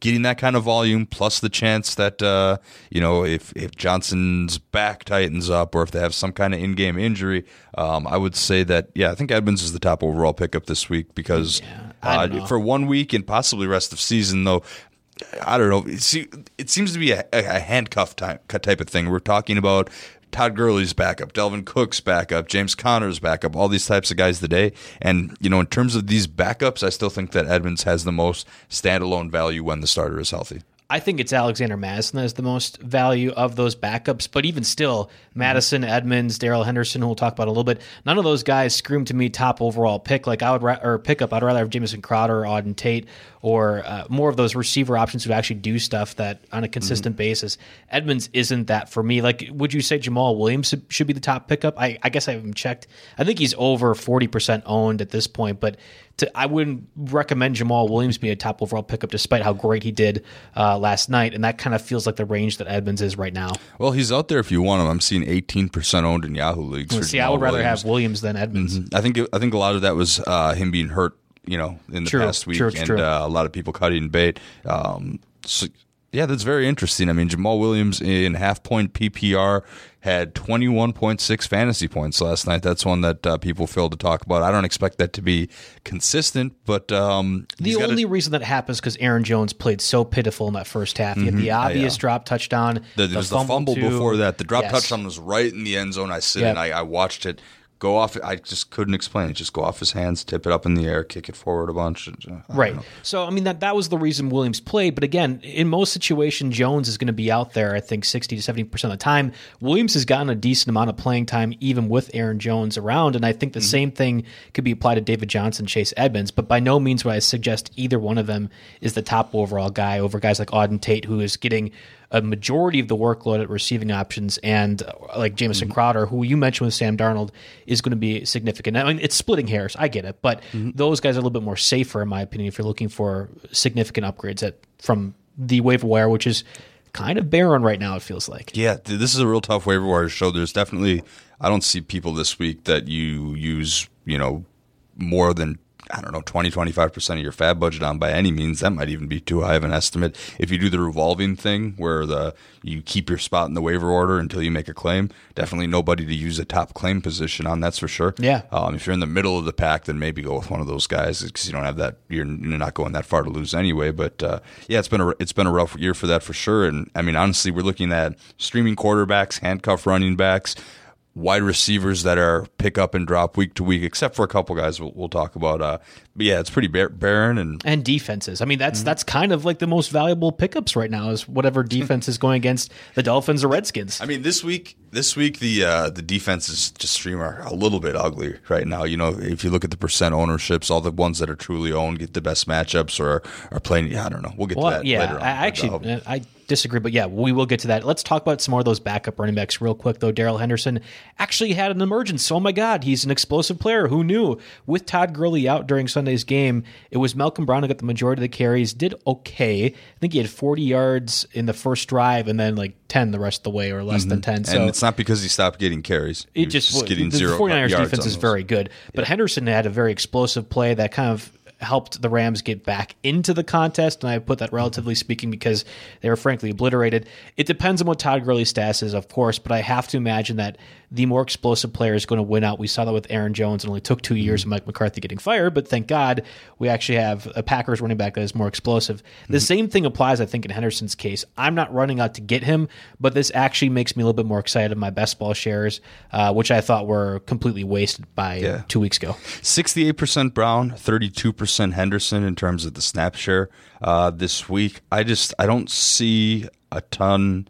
getting that kind of volume, plus the chance that uh, you know if if Johnson's back tightens up, or if they have some kind of in-game injury, um, I would say that yeah, I think Edmonds is the top overall pickup this week because I uh, for one week and possibly rest of season though. I don't know. It seems to be a, a handcuff type, type of thing. We're talking about Todd Gurley's backup, Dalvin Cook's backup, James Conner's backup, all these types of guys today. And, you know, in terms of these backups, I still think that Edmonds has the most standalone value when the starter is healthy. I think it's Alexander Mattison that has the most value of those backups, but even still, Mattison, Edmonds, Darrell Henderson, who we'll talk about a little bit, none of those guys scream to me top overall pick. Like I would ra- or pickup, I'd rather have Jamison Crowder or Auden Tate or uh, more of those receiver options who actually do stuff that on a consistent basis. Edmonds isn't that for me. Like, would you say Jamaal Williams should be the top pickup? I, I guess I haven't checked. I think he's over forty percent owned at this point, but to, I wouldn't recommend Jamaal Williams be a top overall pickup, despite how great he did uh, last night. And that kind of feels like the range that Edmonds is right now. Well, he's out there if you want him. I'm seeing 18% owned in Yahoo leagues. For See, I would rather Williams. have Williams than Edmonds. I think I think a lot of that was uh, him being hurt, you know, in the True, past week, true, and true. Uh, a lot of people cutting bait. Um, so, yeah, that's very interesting. I mean, Jamaal Williams in half point PPR had 21.6 fantasy points last night. That's one that uh, people failed to talk about. I don't expect that to be consistent, but um, The he's a- only reason that happens because Aaron Jones played so pitiful in that first half. He had the obvious drop touchdown. Mm-hmm. The, there was the fumble too. before that. The drop Yes. touchdown was right in the end zone. I sit Yep. and I, I watched it go off. I just couldn't explain it. Just go off his hands, tip it up in the air, kick it forward a bunch. Uh, I Right. know. So I mean that that was the reason Williams played, but again, in most situations Jones is going to be out there I think 60 to 70% of the time. Williams has gotten a decent amount of playing time even with Aaron Jones around and I think the mm-hmm. same thing could be applied to David Johnson, Chase Edmonds, but by no means would I suggest either one of them is the top overall guy over guys like Auden Tate who is getting a majority of the workload at receiving options, and uh, like Jamison Crowder, who you mentioned with Sam Darnold, is going to be significant. I mean, it's splitting hairs. I get it, but those guys are a little bit more safer, in my opinion, if you're looking for significant upgrades at from the waiver wire, which is kind of barren right now. It feels like. Yeah, this is a real tough waiver wire show. There's definitely I don't see people this week that you use, you know, more than I don't know, 20, 25% of your FAAB budget on by any means. That might even be too high of an estimate. If you do the revolving thing where the you keep your spot in the waiver order until you make a claim, definitely nobody to use a top claim position on, that's for sure. Yeah. Um, if you're in the middle of the pack, then maybe go with one of those guys because you don't have that, you're, you're not going that far to lose anyway. But uh, yeah, it's been a, it's been a rough year for that for sure. And I mean, honestly, we're looking at streaming quarterbacks, handcuff running backs wide receivers that are pick up and drop week to week, except for a couple guys we'll, we'll talk about. Uh, but yeah, it's pretty bar- barren and and defenses. I mean, that's mm-hmm. that's kind of like the most valuable pickups right now is whatever defense is going against the Dolphins or Redskins. I mean, this week this week the uh, the defenses just stream are a little bit ugly right now. You know, if you look at the percent ownerships, all the ones that are truly owned get the best matchups or are playing. Yeah, I don't know. We'll get well, to that. Yeah, later on. I actually uh, I disagree, but yeah, we will get to that. Let's talk about some more of those backup running backs real quick, though. Darrell Henderson actually had an emergence. Oh my God, he's an explosive player. Who knew? With Todd Gurley out during Sunday's game, it was Malcolm Brown who got the majority of the carries. Did okay. I think he had 40 yards in the first drive, and then like 10 the rest of the way, or less mm-hmm. than 10. So and it's not because he stopped getting carries. He it just, just getting the, zero. The 49ers defense is very good, but yeah. Henderson had a very explosive play that kind of helped the Rams get back into the contest, and I put that relatively speaking because they were frankly obliterated. It depends on what Todd Gurley's status is, of course, but I have to imagine that the more explosive player is going to win out. We saw that with Aaron Jones. It only took two years of Mike McCarthy getting fired, but thank God we actually have a Packers running back that is more explosive. The mm-hmm. same thing applies, I think, in Henderson's case. I'm not running out to get him, but this actually makes me a little bit more excited of my best ball shares, uh, which I thought were completely wasted by yeah. two weeks ago. 68% Brown, 32% Henderson in terms of the snap share uh, this week. I just I don't see a ton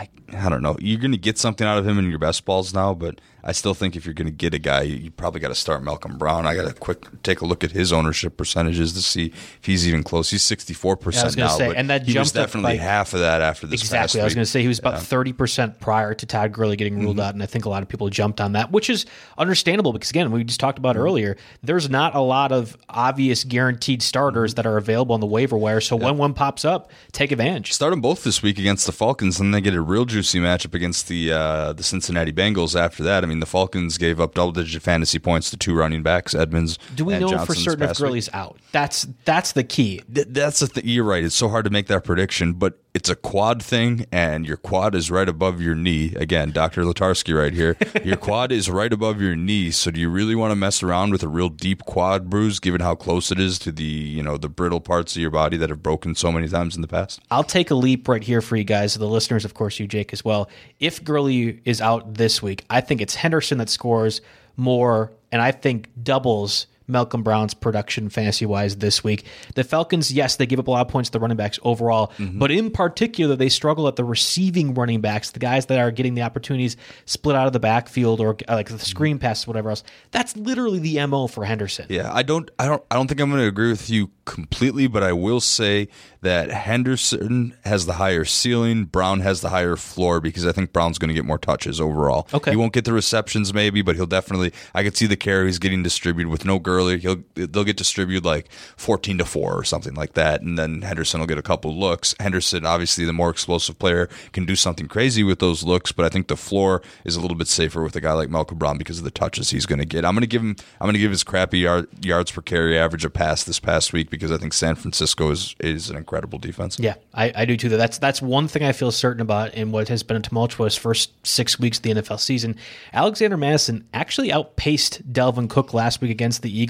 I, I don't know. You're going to get something out of him in your best balls now, but I still think if you're going to get a guy, you probably got to start Malcolm Brown. I got to quick take a look at his ownership percentages to see if he's even close. He's 64 yeah, percent now, say, and that he was definitely half of that after this. Exactly. I was going to say he was about 30 percent prior to Todd Gurley getting ruled mm-hmm. out, and I think a lot of people jumped on that, which is understandable because again, we just talked about mm-hmm. earlier. There's not a lot of obvious guaranteed starters mm-hmm. that are available on the waiver wire, so when one pops up, take advantage. Start them both this week against the Falcons, and they get a real juicy matchup against the uh, the Cincinnati Bengals after that. I mean, the Falcons gave up double digit fantasy points to two running backs, Edmonds. Do we know Johnson's for certain if Gurley's week. out? That's that's the key. Th- that's the thing. You're right. It's so hard to make that prediction, but it's a quad thing, and your quad is right above your knee. Again, Dr. Latarski right here. Your quad is right above your knee. So do you really want to mess around with a real deep quad bruise, given how close it is to the you know the brittle parts of your body that have broken so many times in the past? I'll take a leap right here for you guys, the listeners, of course, you Jake as well. If Gurley is out this week, I think it's Henderson that scores more, and I think doubles Malcolm Brown's production fantasy wise this week. The Falcons, yes, they give up a lot of points to the running backs overall, mm-hmm. but in particular, they struggle at the receiving running backs, the guys that are getting the opportunities split out of the backfield or uh, like the screen mm-hmm. passes, whatever else. That's literally the mo for Henderson. Yeah, I don't, I don't, I don't think I'm going to agree with you completely, but I will say that Henderson has the higher ceiling, Brown has the higher floor because I think Brown's going to get more touches overall. Okay, he won't get the receptions maybe, but he'll definitely. I could see the carries getting distributed with no He'll they'll get distributed like fourteen to four or something like that, and then Henderson will get a couple looks. Henderson, obviously, the more explosive player, can do something crazy with those looks, but I think the floor is a little bit safer with a guy like Malcolm Brown because of the touches he's going to get. I'm going to give him. I'm going to give his crappy yard, yards per carry average a pass this past week because I think San Francisco is is an incredible defense. Yeah, I, I do too. That's that's one thing I feel certain about in what has been a tumultuous first six weeks of the NFL season. Alexander Mattison actually outpaced Dalvin Cook last week against the Eagles.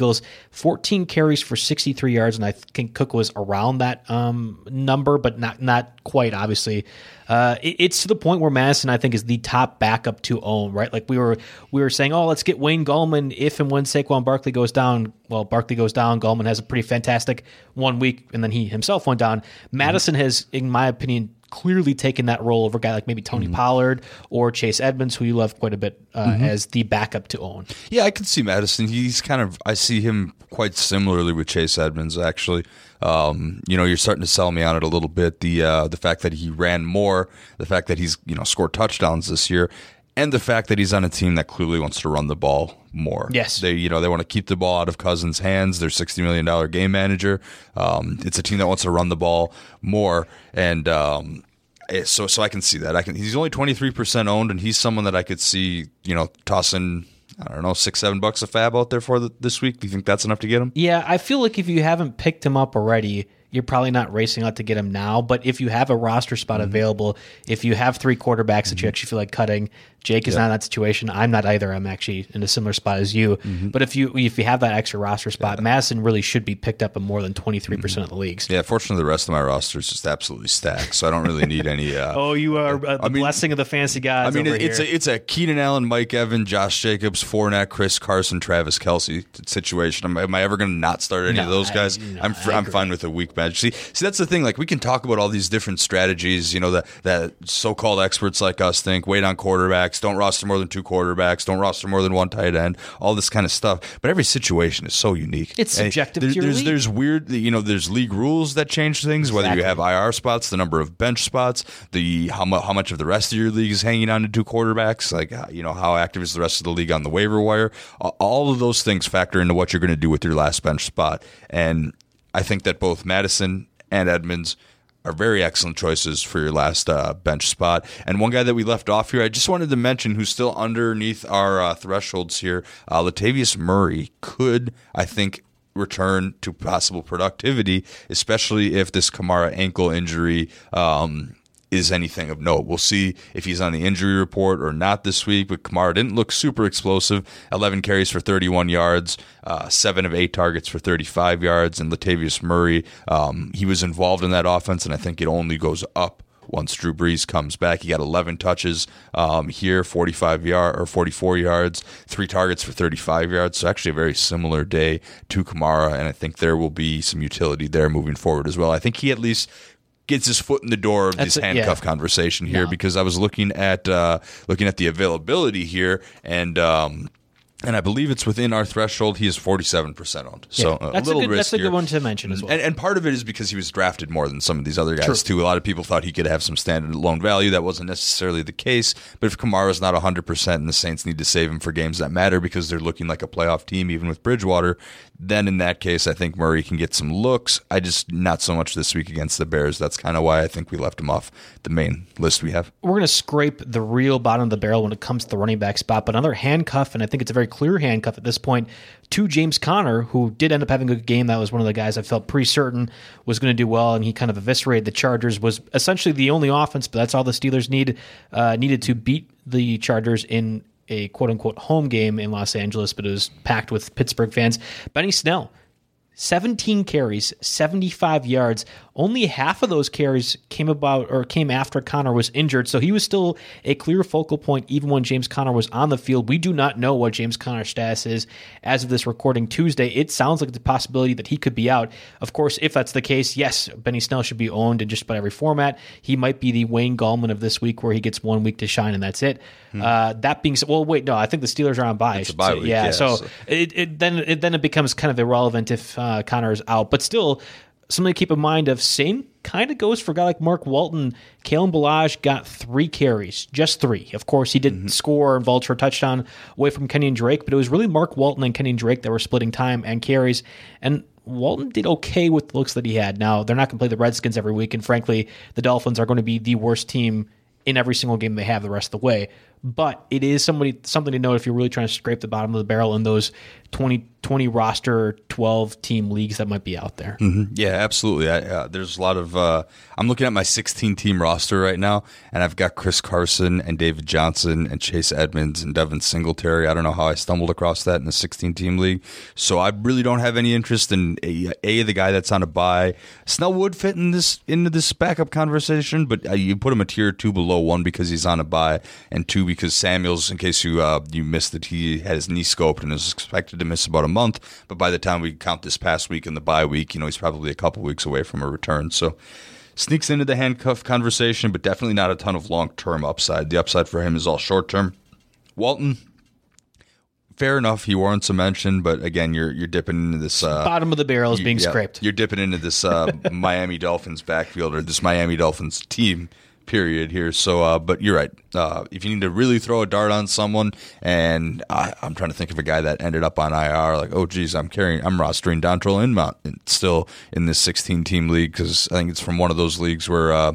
14 carries for 63 yards, and I think Cook was around that um, number, but not not quite obviously. Uh, it, it's to the point where Mattison, I think, is the top backup to own. Right, like we were we were saying, oh, let's get Wayne Gallman if and when Saquon Barkley goes down. Well, Barkley goes down. Gallman has a pretty fantastic one week, and then he himself went down. Mattison mm-hmm. has, in my opinion, clearly taken that role over a guy like maybe Tony mm-hmm. Pollard or Chase Edmonds, who you love quite a bit uh, mm-hmm. as the backup to Owen. Yeah, I can see Mattison. He's kind of I see him quite similarly with Chase Edmonds actually. Um, you know, you're starting to sell me on it a little bit. The uh, the fact that he ran more, the fact that he's you know scored touchdowns this year, and the fact that he's on a team that clearly wants to run the ball more. Yes, they you know they want to keep the ball out of Cousins' hands. They're sixty million dollar game manager. Um, it's a team that wants to run the ball more, and um, so so I can see that. I can. He's only twenty three percent owned, and he's someone that I could see you know tossing I don't know, six, seven bucks a FAAB out there for the, this week. Do you think that's enough to get him? Yeah, I feel like if you haven't picked him up already, you're probably not racing out to get him now. But if you have a roster spot Mm-hmm. available, if you have three quarterbacks that you actually feel like cutting, Jake is not in that situation. I'm not either. I'm actually in a similar spot as you. Mm-hmm. But if you if you have that extra roster spot, Mattison really should be picked up in more than 23 percent of the leagues. Yeah, fortunately, the rest of my roster is just absolutely stacked, so I don't really need any. Uh, Oh, you are uh, the I mean- blessing of the fancy gods. I mean, it's here. a it's a Keenan Allen, Mike Evan, Josh Jacobs, Fournette, Chris Carson, Travis Kelce situation. Am, am I ever going to not start any of No, those I- guys? no, I'm fr- I I'm fine with a weak bench. See, see, that's the thing. Like we can talk about all these different strategies. You know that that so-called experts like us think. Wait on quarterbacks. Don't roster more than two quarterbacks. Don't roster more than one tight end. All this kind of stuff. But every situation is so unique. It's And subjective your there's, league. there's weird. You know, there's league rules that change things. Whether you have IR spots, the number of bench spots, the how much how much of the rest of your league is hanging on to two quarterbacks, like uh, you know how active is the rest of the league on the waiver wire. All of those things factor into what you're going to do with your last bench spot, and I think that both Mattison and Edmonds are very excellent choices for your last uh, bench spot. And one guy that we left off here, I just wanted to mention, who's still underneath our uh, thresholds here, uh, Latavius Murray could, I think, return to possible productivity, especially if this Kamara ankle injury um, is anything of note. We'll see if he's on the injury report or not this week. But Kamara didn't look super explosive. 11 carries for 31 yards, uh, seven of eight targets for 35 yards. And Latavius Murray, um, he was involved in that offense, and I think it only goes up once Drew Brees comes back. He got 11 touches um, here, 45 yard or 44 yards, three targets for 35 yards. So actually a very similar day to Kamara, and I think there will be some utility there moving forward as well. I think he at least gets his foot in the door of That's this it, handcuff yeah. conversation here No. because I was looking at uh, looking at the availability here and. Um, and I believe it's within our threshold. He is forty-seven percent owned, so uh, Yeah. a that's little a good, that's a riskier. good one to mention as mm-hmm. well. And, and part of it is because he was drafted more than some of these other guys too. A lot of people thought he could have some standard loan value. That wasn't necessarily the case. But if Kamara's not hundred percent, and the Saints need to save him for games that matter because they're looking like a playoff team, even with Bridgewater, then in that case, I think Murray can get some looks. I just not so much this week against the Bears. That's kind of why I think we left him off the main list we have. we're going to scrape the real bottom of the barrel when it comes to the running back spot. But another handcuff, and I think it's a very clear handcuff at this point, to James Conner, who did end up having a good game. That was one of the guys I felt pretty certain was going to do well, and he kind of eviscerated the Chargers. Was essentially the only offense, but that's all the Steelers need uh, needed to beat the Chargers in a quote unquote home game in Los Angeles, but it was packed with Pittsburgh fans. Benny Snell. 17 carries, 75 yards. Only half of those carries came about or came after Conner was injured, so he was still a clear focal point even when James Conner was on the field. We do not know what James Conner's status is as of this recording Tuesday. It sounds like the possibility that he could be out. Of course, if that's the case, yes, Benny Snell should be owned in just about every format. He might be the Wayne Gallman of this week where he gets one week to shine and that's it. Uh, that being said, well, wait, no, I think the Steelers are on bye. I a should bye week, yeah, yeah, so so- it, it then it then it becomes kind of irrelevant if uh, Uh, Conner is out. But still, something to keep in mind of same kind of goes for a guy like Mark Walton. Kalen Ballage got three carries, just three. Of course, he didn't mm-hmm. score and vulture a touchdown away from Kenyon Drake, but it was really Mark Walton and Kenyon Drake that were splitting time and carries. And Walton did okay with the looks that he had. Now they're not going to play the Redskins every week, and frankly, the Dolphins are going to be the worst team in every single game they have the rest of the way. But it is somebody something to note if you're really trying to scrape the bottom of the barrel in those 20, 20 roster, 12 team leagues that might be out there. Yeah, absolutely. I, uh, there's a lot of. Uh, I'm looking at my 16 team roster right now, and I've got Chris Carson and David Johnson and Chase Edmonds and Devin Singletary. I don't know how I stumbled across that in the 16 team league. So I really don't have any interest in a, a the guy that's on a bye. Snell would fit in this into this backup conversation, but uh, you put him a tier two below one because he's on a bye, and two because Samuels, in case you uh, you missed that he had his knee scoped and is expected to miss about a month. But by the time we count this past week and the bye week, you know he's probably a couple weeks away from a return. So sneaks into the handcuff conversation, but definitely not a ton of long term upside. The upside for him is all short term. Walton, fair enough, he warrants a mention, but again, you're you're dipping into this. Uh, Bottom of the barrel is you- being yeah, scraped. You're dipping into this uh, Miami Dolphins backfield or this Miami Dolphins team period here. So, uh, but you're right. Uh, if you need to really throw a dart on someone, and I, I'm trying to think of a guy that ended up on IR, like, oh geez, I'm carrying, I'm rostering Dontrelle Inman still in this 16 team league because I think it's from one of those leagues where. Uh,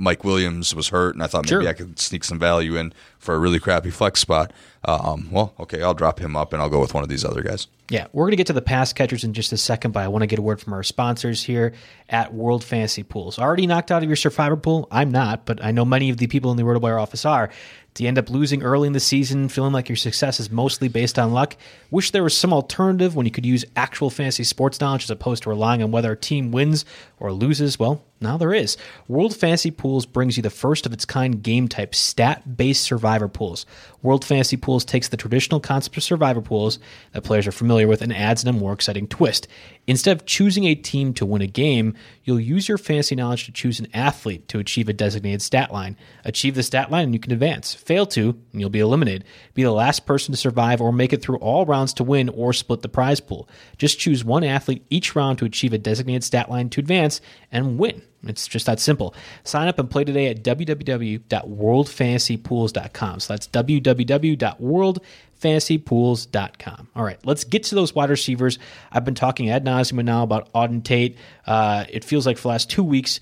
Mike Williams was hurt, and I thought maybe Sure. I could sneak some value in for a really crappy flex spot. Um, well, okay, I'll drop him up, and I'll go with one of these other guys. Yeah, we're going to get to the pass catchers in just a second, but I want to get a word from our sponsors here at World Fantasy Pools. Already knocked out of your Survivor pool? I'm not, but I know many of the people in the RotoWire office are. Do you end up losing early in the season, feeling like your success is mostly based on luck? Wish there was some alternative when you could use actual fantasy sports knowledge as opposed to relying on whether a team wins or loses? Well, now there is. World Fantasy Pools brings you the first of its kind game type stat based survivor pools. World Fantasy Pools takes the traditional concept of survivor pools that players are familiar with and adds in a more exciting twist. Instead of choosing a team to win a game, you'll use your fantasy knowledge to choose an athlete to achieve a designated stat line. Achieve the stat line and you can advance. Fail to, and you'll be eliminated. Be the last person to survive or make it through all rounds to win or split the prize pool. Just choose one athlete each round to achieve a designated stat line to advance and win. It's just that simple. Sign up and play today at www.worldfantasypools.com. So that's www.worldfantasypools.com. All right, let's get to those wide receivers. I've been talking ad nauseum now about Auden Tate. Uh, it feels like for the last two weeks.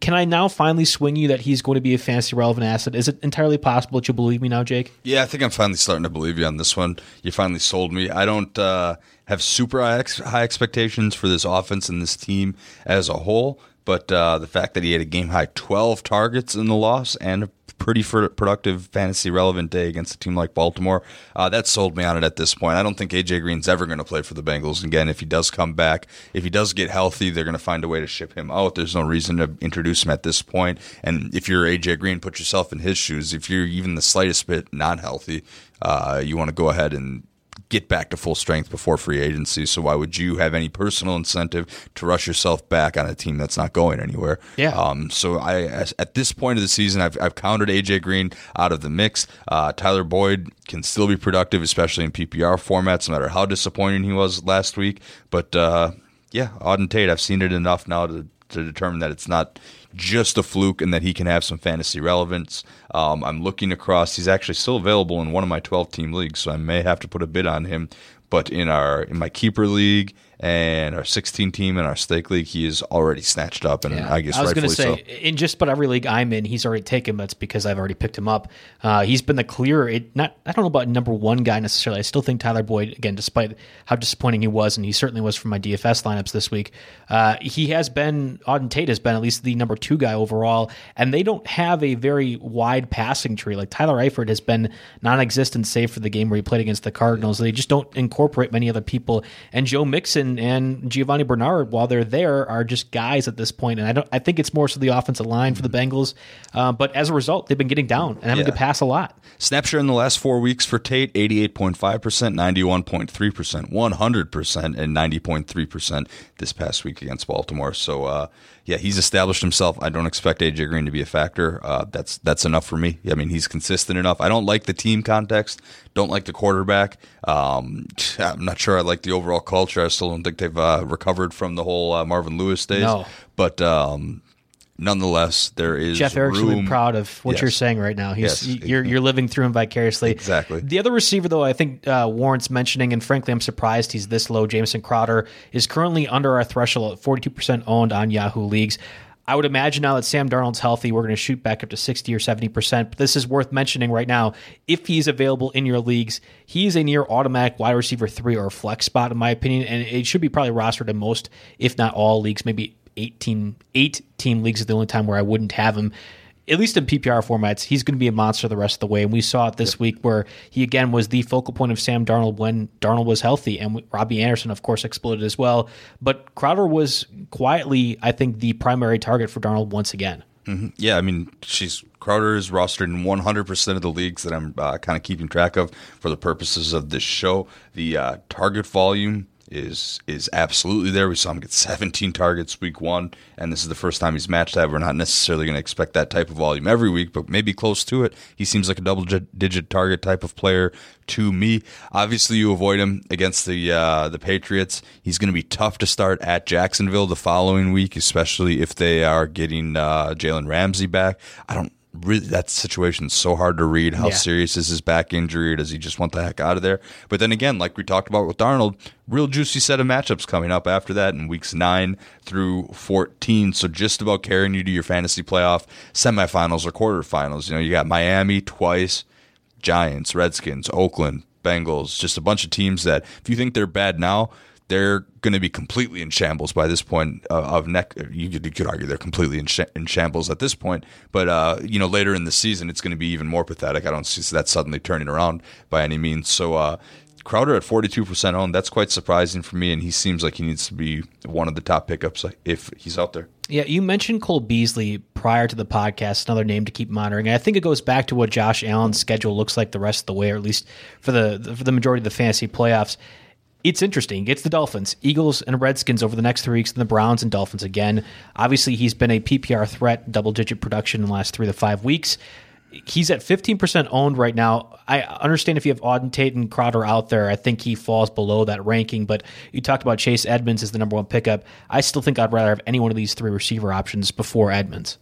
Can I now finally swing you that he's going to be a fantasy relevant asset? Is it entirely possible that you believe me now, Jake? Yeah, I think I'm finally starting to believe you on this one. You finally sold me. I don't uh, have super high, ex- high expectations for this offense and this team as a whole, but uh, the fact that he had a game high 12 targets in the loss and a pretty productive fantasy relevant day against a team like Baltimore, uh, that sold me on it at this point. I don't think AJ Green's ever going to play for the Bengals again. If he does come back, if he does get healthy, they're going to find a way to ship him out. There's no reason to introduce him at this point. And if you're AJ Green, put yourself in his shoes. If you're even the slightest bit not healthy, uh, you want to go ahead and get back to full strength before free agency. So why would you have any personal incentive to rush yourself back on a team that's not going anywhere? Yeah. Um, so I, as- at this point of the season, I've, I've counted AJ Green out of the mix. Uh, Tyler Boyd can still be productive, especially in PPR formats, no matter how disappointing he was last week. But uh, yeah, Auden Tate, I've seen it enough now to to determine that it's not just a fluke and that he can have some fantasy relevance. Um, I'm looking across; he's actually still available in one of my 12 team leagues, so I may have to put a bid on him. But in our in my keeper league and our 16 team and our stake league, he is already snatched up, and I guess I was going to say, so. in just about every league I'm in, he's already taken. That's because I've already picked him up. Uh, he's been the clear. It not. I don't know about number one guy necessarily. I still think Tyler Boyd again, despite how disappointing he was, and he certainly was from my DFS lineups this week. Uh, he has been Auden Tate has been at least the number two guy overall, and they don't have a very wide passing tree. Like Tyler Eifert has been non-existent, save for the game where he played against the Cardinals. They just don't incorporate many other people. And Joe Mixon and Giovani Bernard, while they're there, are just guys at this point. And I don't. I think it's more so the offensive line for the Bengals. Uh, but as a result, they've been getting down and having Yeah. to pass a lot. Snapshot in the last four weeks for Tate 88.5%, 91.3%, 100%, and 90.3% this past week against Baltimore. So, uh, yeah, he's established himself. I don't expect AJ Green to be a factor. Uh, that's that's enough for me. I mean, he's consistent enough. I don't like the team context. Don't like the quarterback. Um, I'm not sure I like the overall culture. I still don't think they've uh, recovered from the whole uh, Marvin Lewis days. No. But um, nonetheless, there is Jeff Erickson room- proud of what Yes. you're saying right now. He's Yes. you're you're living through him vicariously. Exactly. The other receiver, though, I think uh, warrants mentioning, and frankly, I'm surprised he's this low. Jamison Crowder is currently under our threshold at 42% owned on Yahoo leagues. I would imagine now that Sam Darnold's healthy, we're going to shoot back up to 60 or 70%. But this is worth mentioning right now. If he's available in your leagues, he's a near automatic wide receiver three or flex spot, in my opinion. And it should be probably rostered in most, if not all leagues, maybe 18, eight team leagues is the only time where I wouldn't have him. At least in PPR formats, he's going to be a monster the rest of the way. And we saw it this week where he again was the focal point of Sam Darnold when Darnold was healthy. And Robbie Anderson, of course, exploded as well. But Crowder was quietly, I think, the primary target for Darnold once again. Yeah, I mean, she's Crowder is rostered in 100% of the leagues that I'm uh, kind of keeping track of for the purposes of this show. The uh, target volume is is absolutely there. We saw him get 17 targets week one, and this is the first time he's matched that. We're not necessarily going to expect that type of volume every week, but maybe close to it. He seems like a double digit target type of player to me. Obviously, you avoid him against the uh, the Patriots. He's going to be tough to start at Jacksonville the following week, especially if they are getting uh, Jalen Ramsey back. I don't really, that situation's so hard to read. How Yeah. serious is his back injury? Does he just want the heck out of there? But then again, like we talked about with Darnold, real juicy set of matchups coming up after that in weeks nine through 14. So just about carrying you to your fantasy playoff semifinals or quarterfinals. You know, you got Miami twice, Giants, Redskins, Oakland, Bengals, just a bunch of teams that if you think they're bad now, they're going to be completely in shambles by this point uh, of neck. You could, you could argue they're completely in, sh- in shambles at this point, but uh, you know later in the season it's going to be even more pathetic. I don't see that suddenly turning around by any means. So uh, Crowder at forty two percent owned, that's quite surprising for me, and he seems like he needs to be one of the top pickups if he's out there. Yeah, you mentioned Cole Beasley prior to the podcast, another name to keep monitoring. I think it goes back to what Josh Allen's schedule looks like the rest of the way, or at least for the for the majority of the fantasy playoffs. It's interesting. It's the Dolphins, Eagles, and Redskins over the next three weeks, and the Browns and Dolphins again. Obviously, he's been a PPR threat, double digit production in the last three to five weeks. He's at 15% owned right now. I understand if you have Auden Tate and Crowder out there, I think he falls below that ranking. But you talked about Chase Edmonds as the number one pickup. I still think I'd rather have any one of these three receiver options before Edmonds.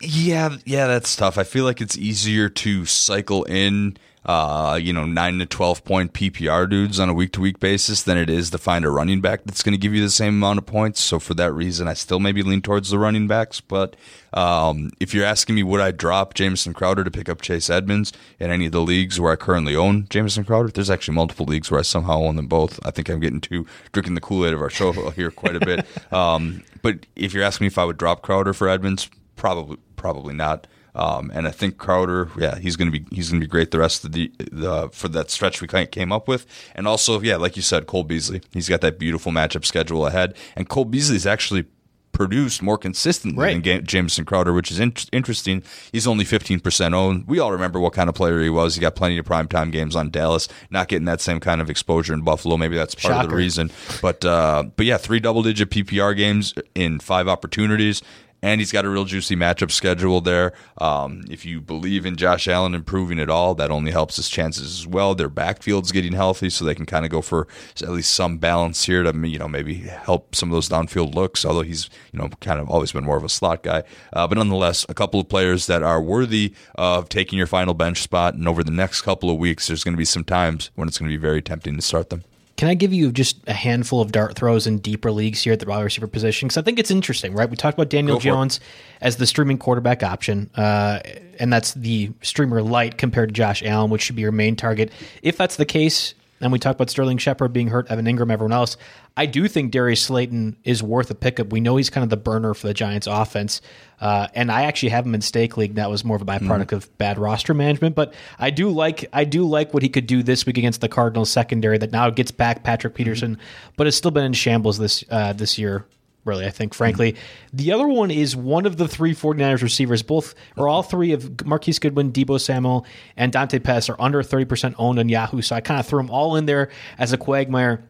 Yeah, yeah, that's tough. I feel like it's easier to cycle in, uh, you know, nine to twelve point PPR dudes on a week to week basis than it is to find a running back that's going to give you the same amount of points. So for that reason, I still maybe lean towards the running backs. But um, if you're asking me, would I drop Jamison Crowder to pick up Chase Edmonds in any of the leagues where I currently own Jamison Crowder? There's actually multiple leagues where I somehow own them both. I think I'm getting to drinking the Kool Aid of our show here quite a bit. Um, but if you're asking me if I would drop Crowder for Edmonds, probably probably not. Um, and I think Crowder, yeah, he's gonna be he's gonna be great the rest of the the for that stretch we kind of came up with. And also, yeah, like you said, Cole Beasley, he's got that beautiful matchup schedule ahead. And Cole Beasley's actually produced more consistently Right. than Jamison Crowder, which is in- interesting. He's only 15% owned. We all remember what kind of player he was. He got plenty of primetime games on Dallas, not getting that same kind of exposure in Buffalo. Maybe that's part of the reason. But uh, but yeah, three double digit PPR games in five opportunities. And he's got a real juicy matchup schedule there. Um, if you believe in Josh Allen improving at all, that only helps his chances as well. Their backfield's getting healthy, so they can kind of go for at least some balance here to you know maybe help some of those downfield looks. Although he's you know kind of always been more of a slot guy, uh, but nonetheless, a couple of players that are worthy of taking your final bench spot. And over the next couple of weeks, there's going to be some times when it's going to be very tempting to start them. Can I give you just a handful of dart throws in deeper leagues here at the wide receiver position? Because I think it's interesting, right? We talked about Daniel for it. Jones as the streaming quarterback option, uh, and that's the streamer light compared to Josh Allen, which should be your main target. If that's the case, and we talked about Sterling Shepard being hurt, Evan Engram, everyone else, I do think Darius Slayton is worth a pickup. We know he's kind of the burner for the Giants' offense, uh, and I actually have him in stake league. That was more of a byproduct of bad roster management, but I do like I do like what he could do this week against the Cardinals secondary that now gets back Patrick Peterson, but has still been in shambles this uh, this year. Really, I think, frankly. The other one is one of the three 49ers receivers, both or all three of Marquise Goodwin, Deebo Samuel, and Dante Pettis are under 30% owned on Yahoo. So I kind of threw them all in there as a quagmire.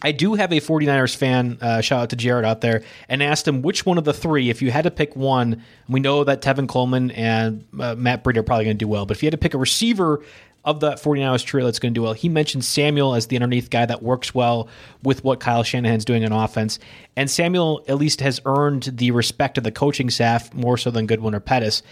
I do have a 49ers fan, uh, shout out to Jared out there, and asked him which one of the three, if you had to pick one, we know that Tevin Coleman and uh, Matt Breida are probably going to do well, but if you had to pick a receiver of that 49ers trio that's going to do well, he mentioned Samuel as the underneath guy that works well with what Kyle Shanahan's doing in offense. And Samuel at least has earned the respect of the coaching staff more so than Goodwin or Pettis.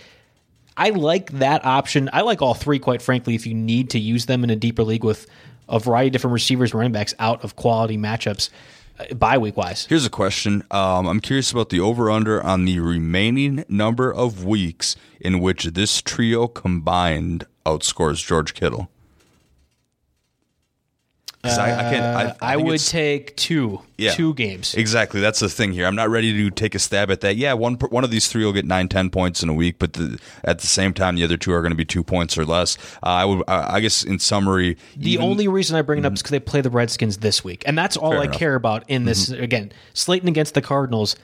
I like that option. I like all three, quite frankly, if you need to use them in a deeper league with a variety of different receivers and running backs out of quality matchups uh, bye week wise. Here's a question. Um, I'm curious about the over under on the remaining number of weeks in which this trio combined outscores George Kittle. I, I, can't, I, Uh, I, would take two, Yeah. two games. Exactly. That's the thing here. I'm not ready to take a stab at that. Yeah, one one of these three will get nine, ten points in a week, but the, at the same time, the other two are going to be two points or less. Uh, I would, I I guess, in summary, The even- only reason I bring it up is because they play the Redskins this week, and that's all I enough. care about in this. Again, Slayton against the Cardinals.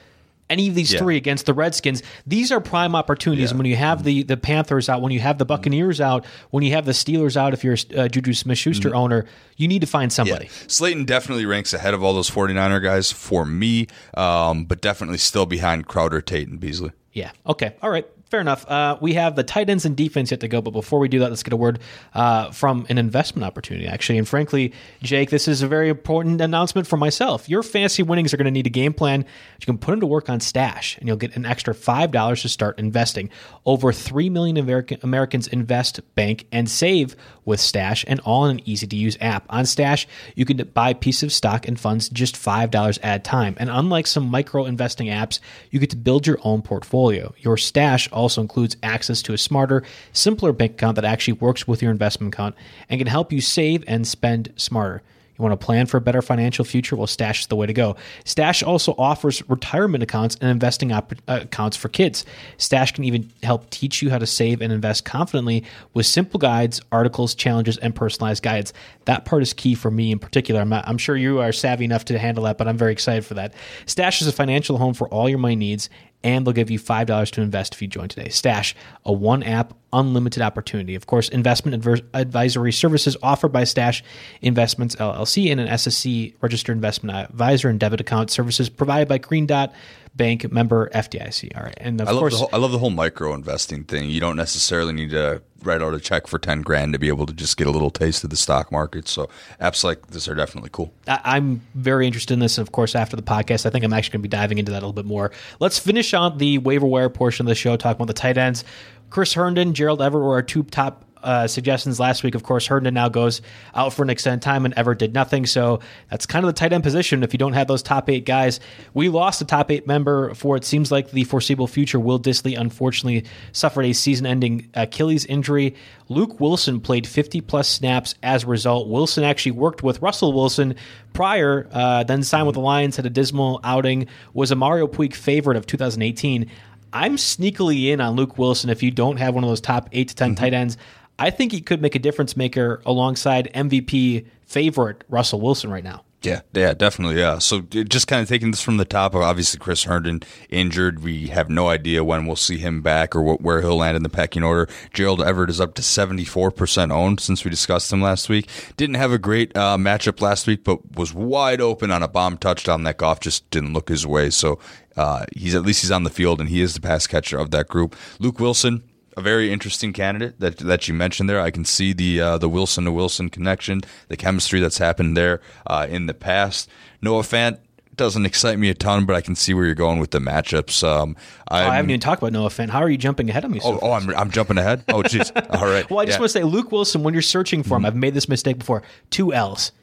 Any of these Yeah. three against the Redskins, these are prime opportunities. Yeah. When you have the the Panthers out, when you have the Buccaneers out, when you have the Steelers out, if you're a uh, Juju Smith-Schuster owner, you need to find somebody. Yeah. Slayton definitely ranks ahead of all those 49er guys for me, um, but definitely still behind Crowder, Tate, and Beasley. Yeah. Okay. All right. Fair enough. Uh, we have the tight ends and defense yet to go, but before we do that, let's get a word uh, from an investment opportunity, actually. And frankly, Jake, this is a very important announcement for myself. Your fantasy winnings are going to need a game plan you can put into work on Stash, and you'll get an extra $5 to start investing. Over 3 million American, Americans invest, bank, and save with Stash, and all in an easy to use app. On Stash, you can buy pieces of stock and funds just $5 at a time. And unlike some micro investing apps, you get to build your own portfolio. Your Stash also includes access to a smarter, simpler bank account that actually works with your investment account and can help you save and spend smarter. You want to plan for a better financial future? Well, Stash is the way to go. Stash also offers retirement accounts and investing op- uh, accounts for kids. Stash can even help teach you how to save and invest confidently with simple guides, articles, challenges, and personalized guides. That part is key for me in particular. I'm, not, I'm sure you are savvy enough to handle that, but I'm very excited for that. Stash is a financial home for all your money needs and they'll give you $5 to invest if you join today. Stash, a one app, unlimited opportunity. Of course, investment adver- advisory services offered by Stash Investments LLC and an SEC registered investment advisor and debit account services provided by Green Dot Bank member FDIC. All right. And of I love course, the whole, I love the whole micro investing thing. You don't necessarily need to write out a check for ten grand to be able to just get a little taste of the stock market. So apps like this are definitely cool. I- I'm very interested in this. And of course, after the podcast, I think I'm actually going to be diving into that a little bit more. Let's finish on the waiver wire portion of the show, talking about the tight ends. Chris Herndon, Gerald Everett were our two top uh, suggestions last week. Of course, Herndon now goes out for an extended time, and Everett did nothing. So that's kind of the tight end position. If you don't have those top eight guys, we lost a top eight member for it seems like the foreseeable future. Will Dissly unfortunately suffered a season-ending Achilles injury. Luke Wilson played 50 plus snaps as a result. Wilson actually worked with Russell Wilson prior, uh, then signed with the Lions, had a dismal outing, was a Mario Puig favorite of 2018. I'm sneakily in on Luke Wilson if you don't have one of those top eight to 10 tight ends. I think he could make a difference maker alongside MVP favorite Russell Wilson right now. Yeah, yeah, definitely, yeah. So just kind of taking this from the top of obviously Chris Herndon injured. We have no idea when we'll see him back or what, where he'll land in the pecking order. Gerald Everett is up to 74% owned since we discussed him last week. Didn't have a great uh, matchup last week, but was wide open on a bomb touchdown that Goff just didn't look his way. So uh, he's at least he's on the field and he is the pass catcher of that group. Luke Wilson, a very interesting candidate that that you mentioned there. I can see the uh, the Wilson to Wilson connection, the chemistry that's happened there uh, in the past. Noah Fant doesn't excite me a ton, but I can see where you're going with the matchups. Um, Oh, I haven't even talked about Noah Fant. How are you jumping ahead of me? So Oh, oh, I'm, I'm jumping ahead. Oh, jeez. All right. Well, I just Yeah. Mm-hmm. want to say, Luke Wilson, when you're searching for him, I've made this mistake before. Two L's.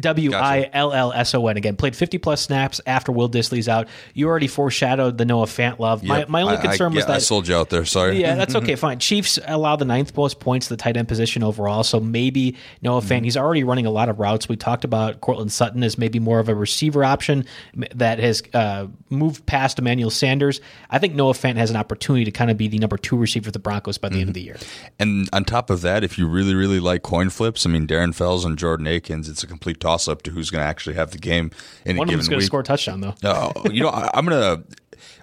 W I L L S O N again. Played 50 plus snaps after Will Dissly's out. You already foreshadowed the Noah Fant love. My, Yep. my only I- concern I, was yeah, that I sold you out there. Sorry. yeah, that's okay. Fine. Chiefs allow the ninth most points to the tight end position overall. So maybe Noah Fant, Mm-hmm. he's already running a lot of routes. We talked about Courtland Sutton as maybe more of a receiver option that has uh, moved past Emmanuel Sanders. I think Noah Fant has an opportunity to kind of be the number two receiver for the Broncos by the end of the year. And on top of that, if you really, really like coin flips, I mean, Darren Fells and Jordan Akins, it's a complete toss up to who's going to actually have the game in One a of them's going to score a touchdown, though. Oh, you know, I, I'm gonna.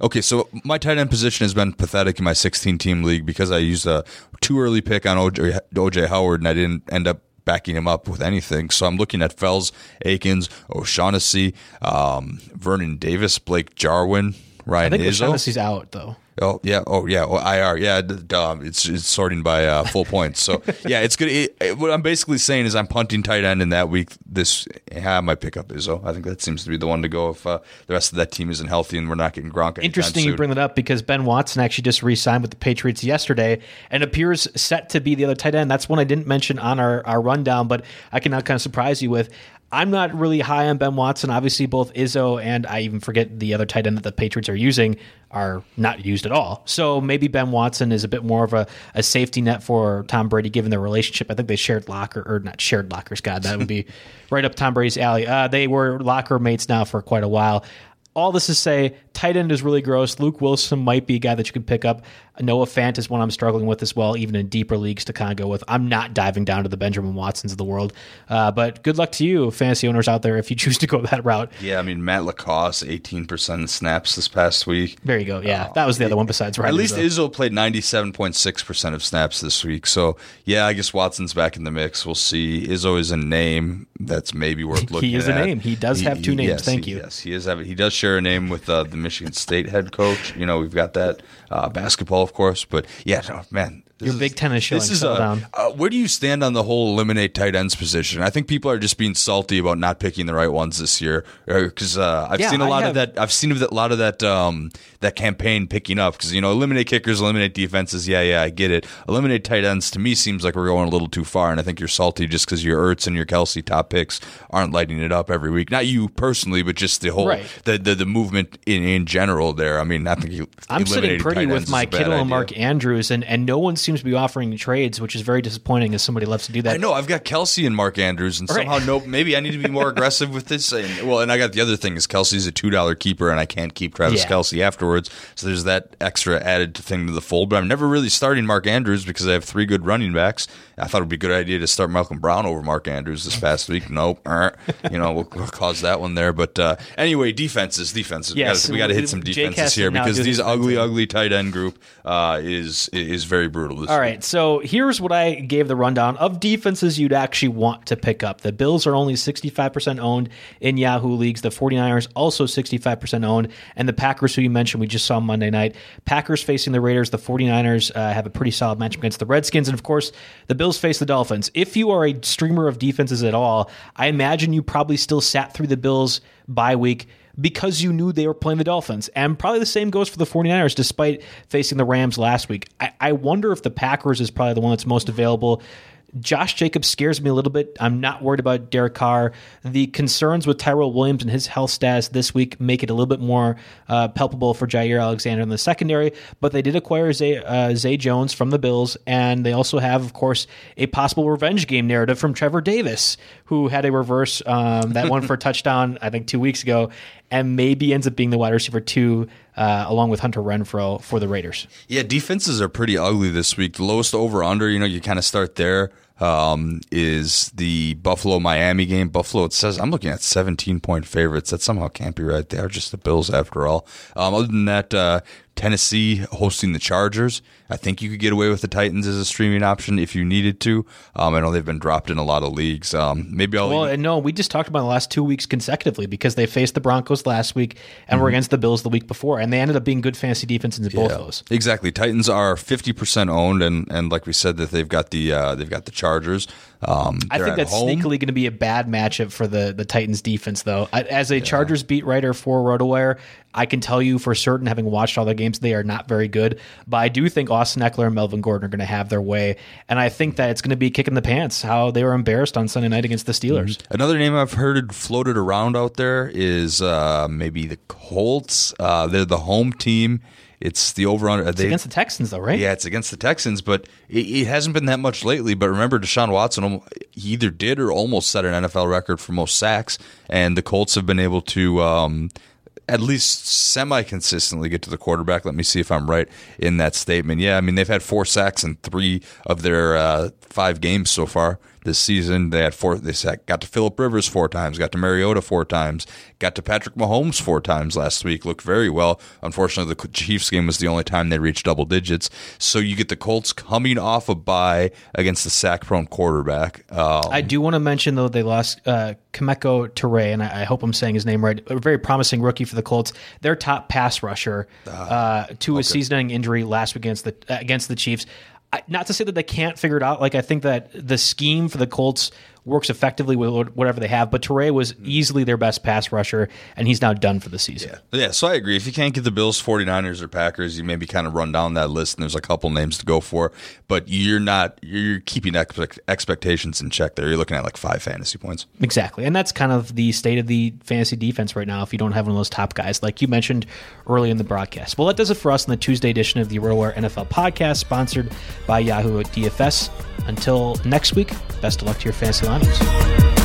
Okay, so my tight end position has been pathetic in my 16 team league because I used a too early pick on OJ, OJ Howard and I didn't end up backing him up with anything. So I'm looking at Fells, Akins, O'Shaughnessy, um, Vernon Davis, Blake Jarwin, I think Izzo. O'Shaughnessy's out, though. Oh yeah, oh yeah, IR, yeah. d- d- it's it's sorting by uh, full points. So yeah, it's good. It, it- what I'm basically saying is I'm punting tight end in that week. This yeah, I might pick up Izzo. I think that seems to be the one to go if uh, the rest of that team isn't healthy and we're not getting Gronk. Interesting you bring that up because Ben Watson actually just re-signed with the Patriots yesterday and appears set to be the other tight end. That's one I didn't mention on our, our rundown, but I can now kind of surprise you with. I'm not really high on Ben Watson. Obviously, both Izzo and I even forget the other tight end that the Patriots are using are not used at all. So maybe Ben Watson is a bit more of a, a safety net for Tom Brady given their relationship. I think they shared locker or not shared lockers. God, that would be right up Tom Brady's alley. Uh, they were locker mates now for quite a while all this to say, tight end is really gross. Luke Wilson might be a guy that you could pick up. Noah Fant is one I'm struggling with as well, even in deeper leagues to kind of go with. I'm not diving down to the Benjamin Watsons of the world. Uh, but good luck to you, fantasy owners out there, if you choose to go that route. Yeah, I mean Matt LaCosse, 18% snaps this past week. There you go. Yeah, that was the other one besides At least though. Izzo played 97.6% of snaps this week. So, yeah, I guess Watson's back in the mix. We'll see. Izzo is a name that's maybe worth looking at. He is a name. He does have two names. yes, Thank he- you. Yes, he is. Have, he does share a name with uh, the Michigan State head coach. You know, we've got that uh, basketball of course. But yeah, man, this Your is- Big Ten is showing. This is a, down. uh, where do you stand on the whole eliminate tight ends position? I think people are just being salty about not picking the right ones this year because uh, I've Yeah, seen a lot of that. I've seen a lot of that um, that campaign picking up because you know eliminate kickers, eliminate defenses. Yeah, yeah, I get it. Eliminate tight ends to me seems like we're going a little too far, and I think you're salty just because your Ertz and your Kelce top picks aren't lighting it up every week. Not you personally, but just the whole Right. the, the the movement in in general. There, I mean, I think you. I'm sitting pretty with my Kittle and. Mark Andrews, and, and no one seems to be offering trades, which is very disappointing as somebody loves to do that. I know I've got Kelce and Mark Andrews, and Right. somehow no, maybe I need to be more aggressive with this. And, well, and I got the other thing is Kelce's a two dollar keeper, and I can't keep Travis Yeah. Kelce afterwards. So there's that extra added thing to the fold. But I'm never really starting Mark Andrews because I have three good running backs. I thought it'd be a good idea to start Malcolm Brown over Mark Andrews this past week. Nope, Er, you know we'll, we'll cause that one there. But uh, anyway, defenses, defenses. Yes, we got to hit some defenses here because these ugly, defense. ugly tight end group uh, is is very brutal. This All week. right, so here's what I gave the rundown of defenses you'd actually want to pick up. The Bills are only 65% owned in Yahoo leagues. The 49ers also 65% owned. And the Packers, who you mentioned, we just saw Monday night. Packers facing the Raiders. The 49ers uh, have a pretty solid matchup against the Redskins. And of course, the Bills face the Dolphins. If you are a streamer of defenses at all, I imagine you probably still sat through the Bills bye week because you knew they were playing the Dolphins. And probably the same goes for the 49ers, despite facing the Rams last week. I, I wonder if the Packers is probably the one that's most available. Josh Jacobs scares me a little bit. I'm not worried about Derek Carr. The concerns with Tyrell Williams and his health status this week make it a little bit more uh, palpable for Jaire Alexander in the secondary. But they did acquire Zay, uh, Zay Jones from the Bills, and they also have, of course, a possible revenge game narrative from Trevor Davis, who had a reverse um, that one for a touchdown, I think, two weeks ago, and maybe ends up being the wide receiver two, uh, along with Hunter Renfrow for the Raiders. Yeah, defenses are pretty ugly this week. The lowest over under, you know, you kind of start there. Um, is the Buffalo Miami game? Buffalo, it says I'm looking at 17 point favorites. That somehow can't be right. They are just the Bills after all. Um, other than that, uh, Tennessee hosting the Chargers. I think you could get away with the Titans as a streaming option if you needed to. Um, I know they've been dropped in a lot of leagues. Um, maybe I'll. Well, and no, we just talked about the last two weeks consecutively because they faced the Broncos last week and were against the Bills the week before, and they ended up being good fantasy defenses in both Yeah, those. Exactly. Titans are fifty percent owned, and, and like we said, that they've got the uh, they've got the Chargers. Um, I think that's home. sneakily going to be a bad matchup for the the Titans defense, though. I, as a Chargers beat writer for RotoWire, I can tell you for certain, having watched all their games, they are not very good. But I do think Austin Ekeler and Melvin Gordon are going to have their way, and I think that it's going to be a kick in the pants how they were embarrassed on Sunday night against the Steelers. Another name I've heard floated around out there is uh, maybe the Colts. Uh, they're the home team. It's the over under. It's against the Texans, though, right? Yeah, it's against the Texans, but it, it hasn't been that much lately. But remember, Deshaun Watson he either did or almost set an NFL record for most sacks, and the Colts have been able to um, at least semi consistently get to the quarterback. Let me see if I'm right in that statement. Yeah, I mean they've had four sacks in three of their uh, five games so far this season. They had four. They sack, got to Philip Rivers four times, got to Mariota four times, got to Patrick Mahomes four times last week. Looked very well. Unfortunately, the Chiefs game was the only time they reached double digits. So you get the Colts coming off a bye against the sack prone quarterback. Um, I do want to mention though they lost uh, Kemoko Turay, and I, I hope I'm saying his name right. A very promising rookie for the Colts. Their top pass rusher uh, to a season-ending injury last week against the uh, against the Chiefs. Not to say that they can't figure it out. Like I think that the scheme for the Colts works effectively with whatever they have. But Turay was mm-hmm. easily their best pass rusher, and he's now done for the season. Yeah, yeah, so I agree. If you can't get the Bills, 49ers, or Packers, you maybe kind of run down that list, and there's a couple names to go for. But you're not you're keeping expectations in check. There, you're looking at like five fantasy points. Exactly. And that's kind of the state of the fantasy defense right now if you don't have one of those top guys, like you mentioned early in the broadcast. Well, that does it for us in the Tuesday edition of the RotoWire NFL podcast, sponsored by Yahoo DFS. Until next week, best of luck to your fantasy silence.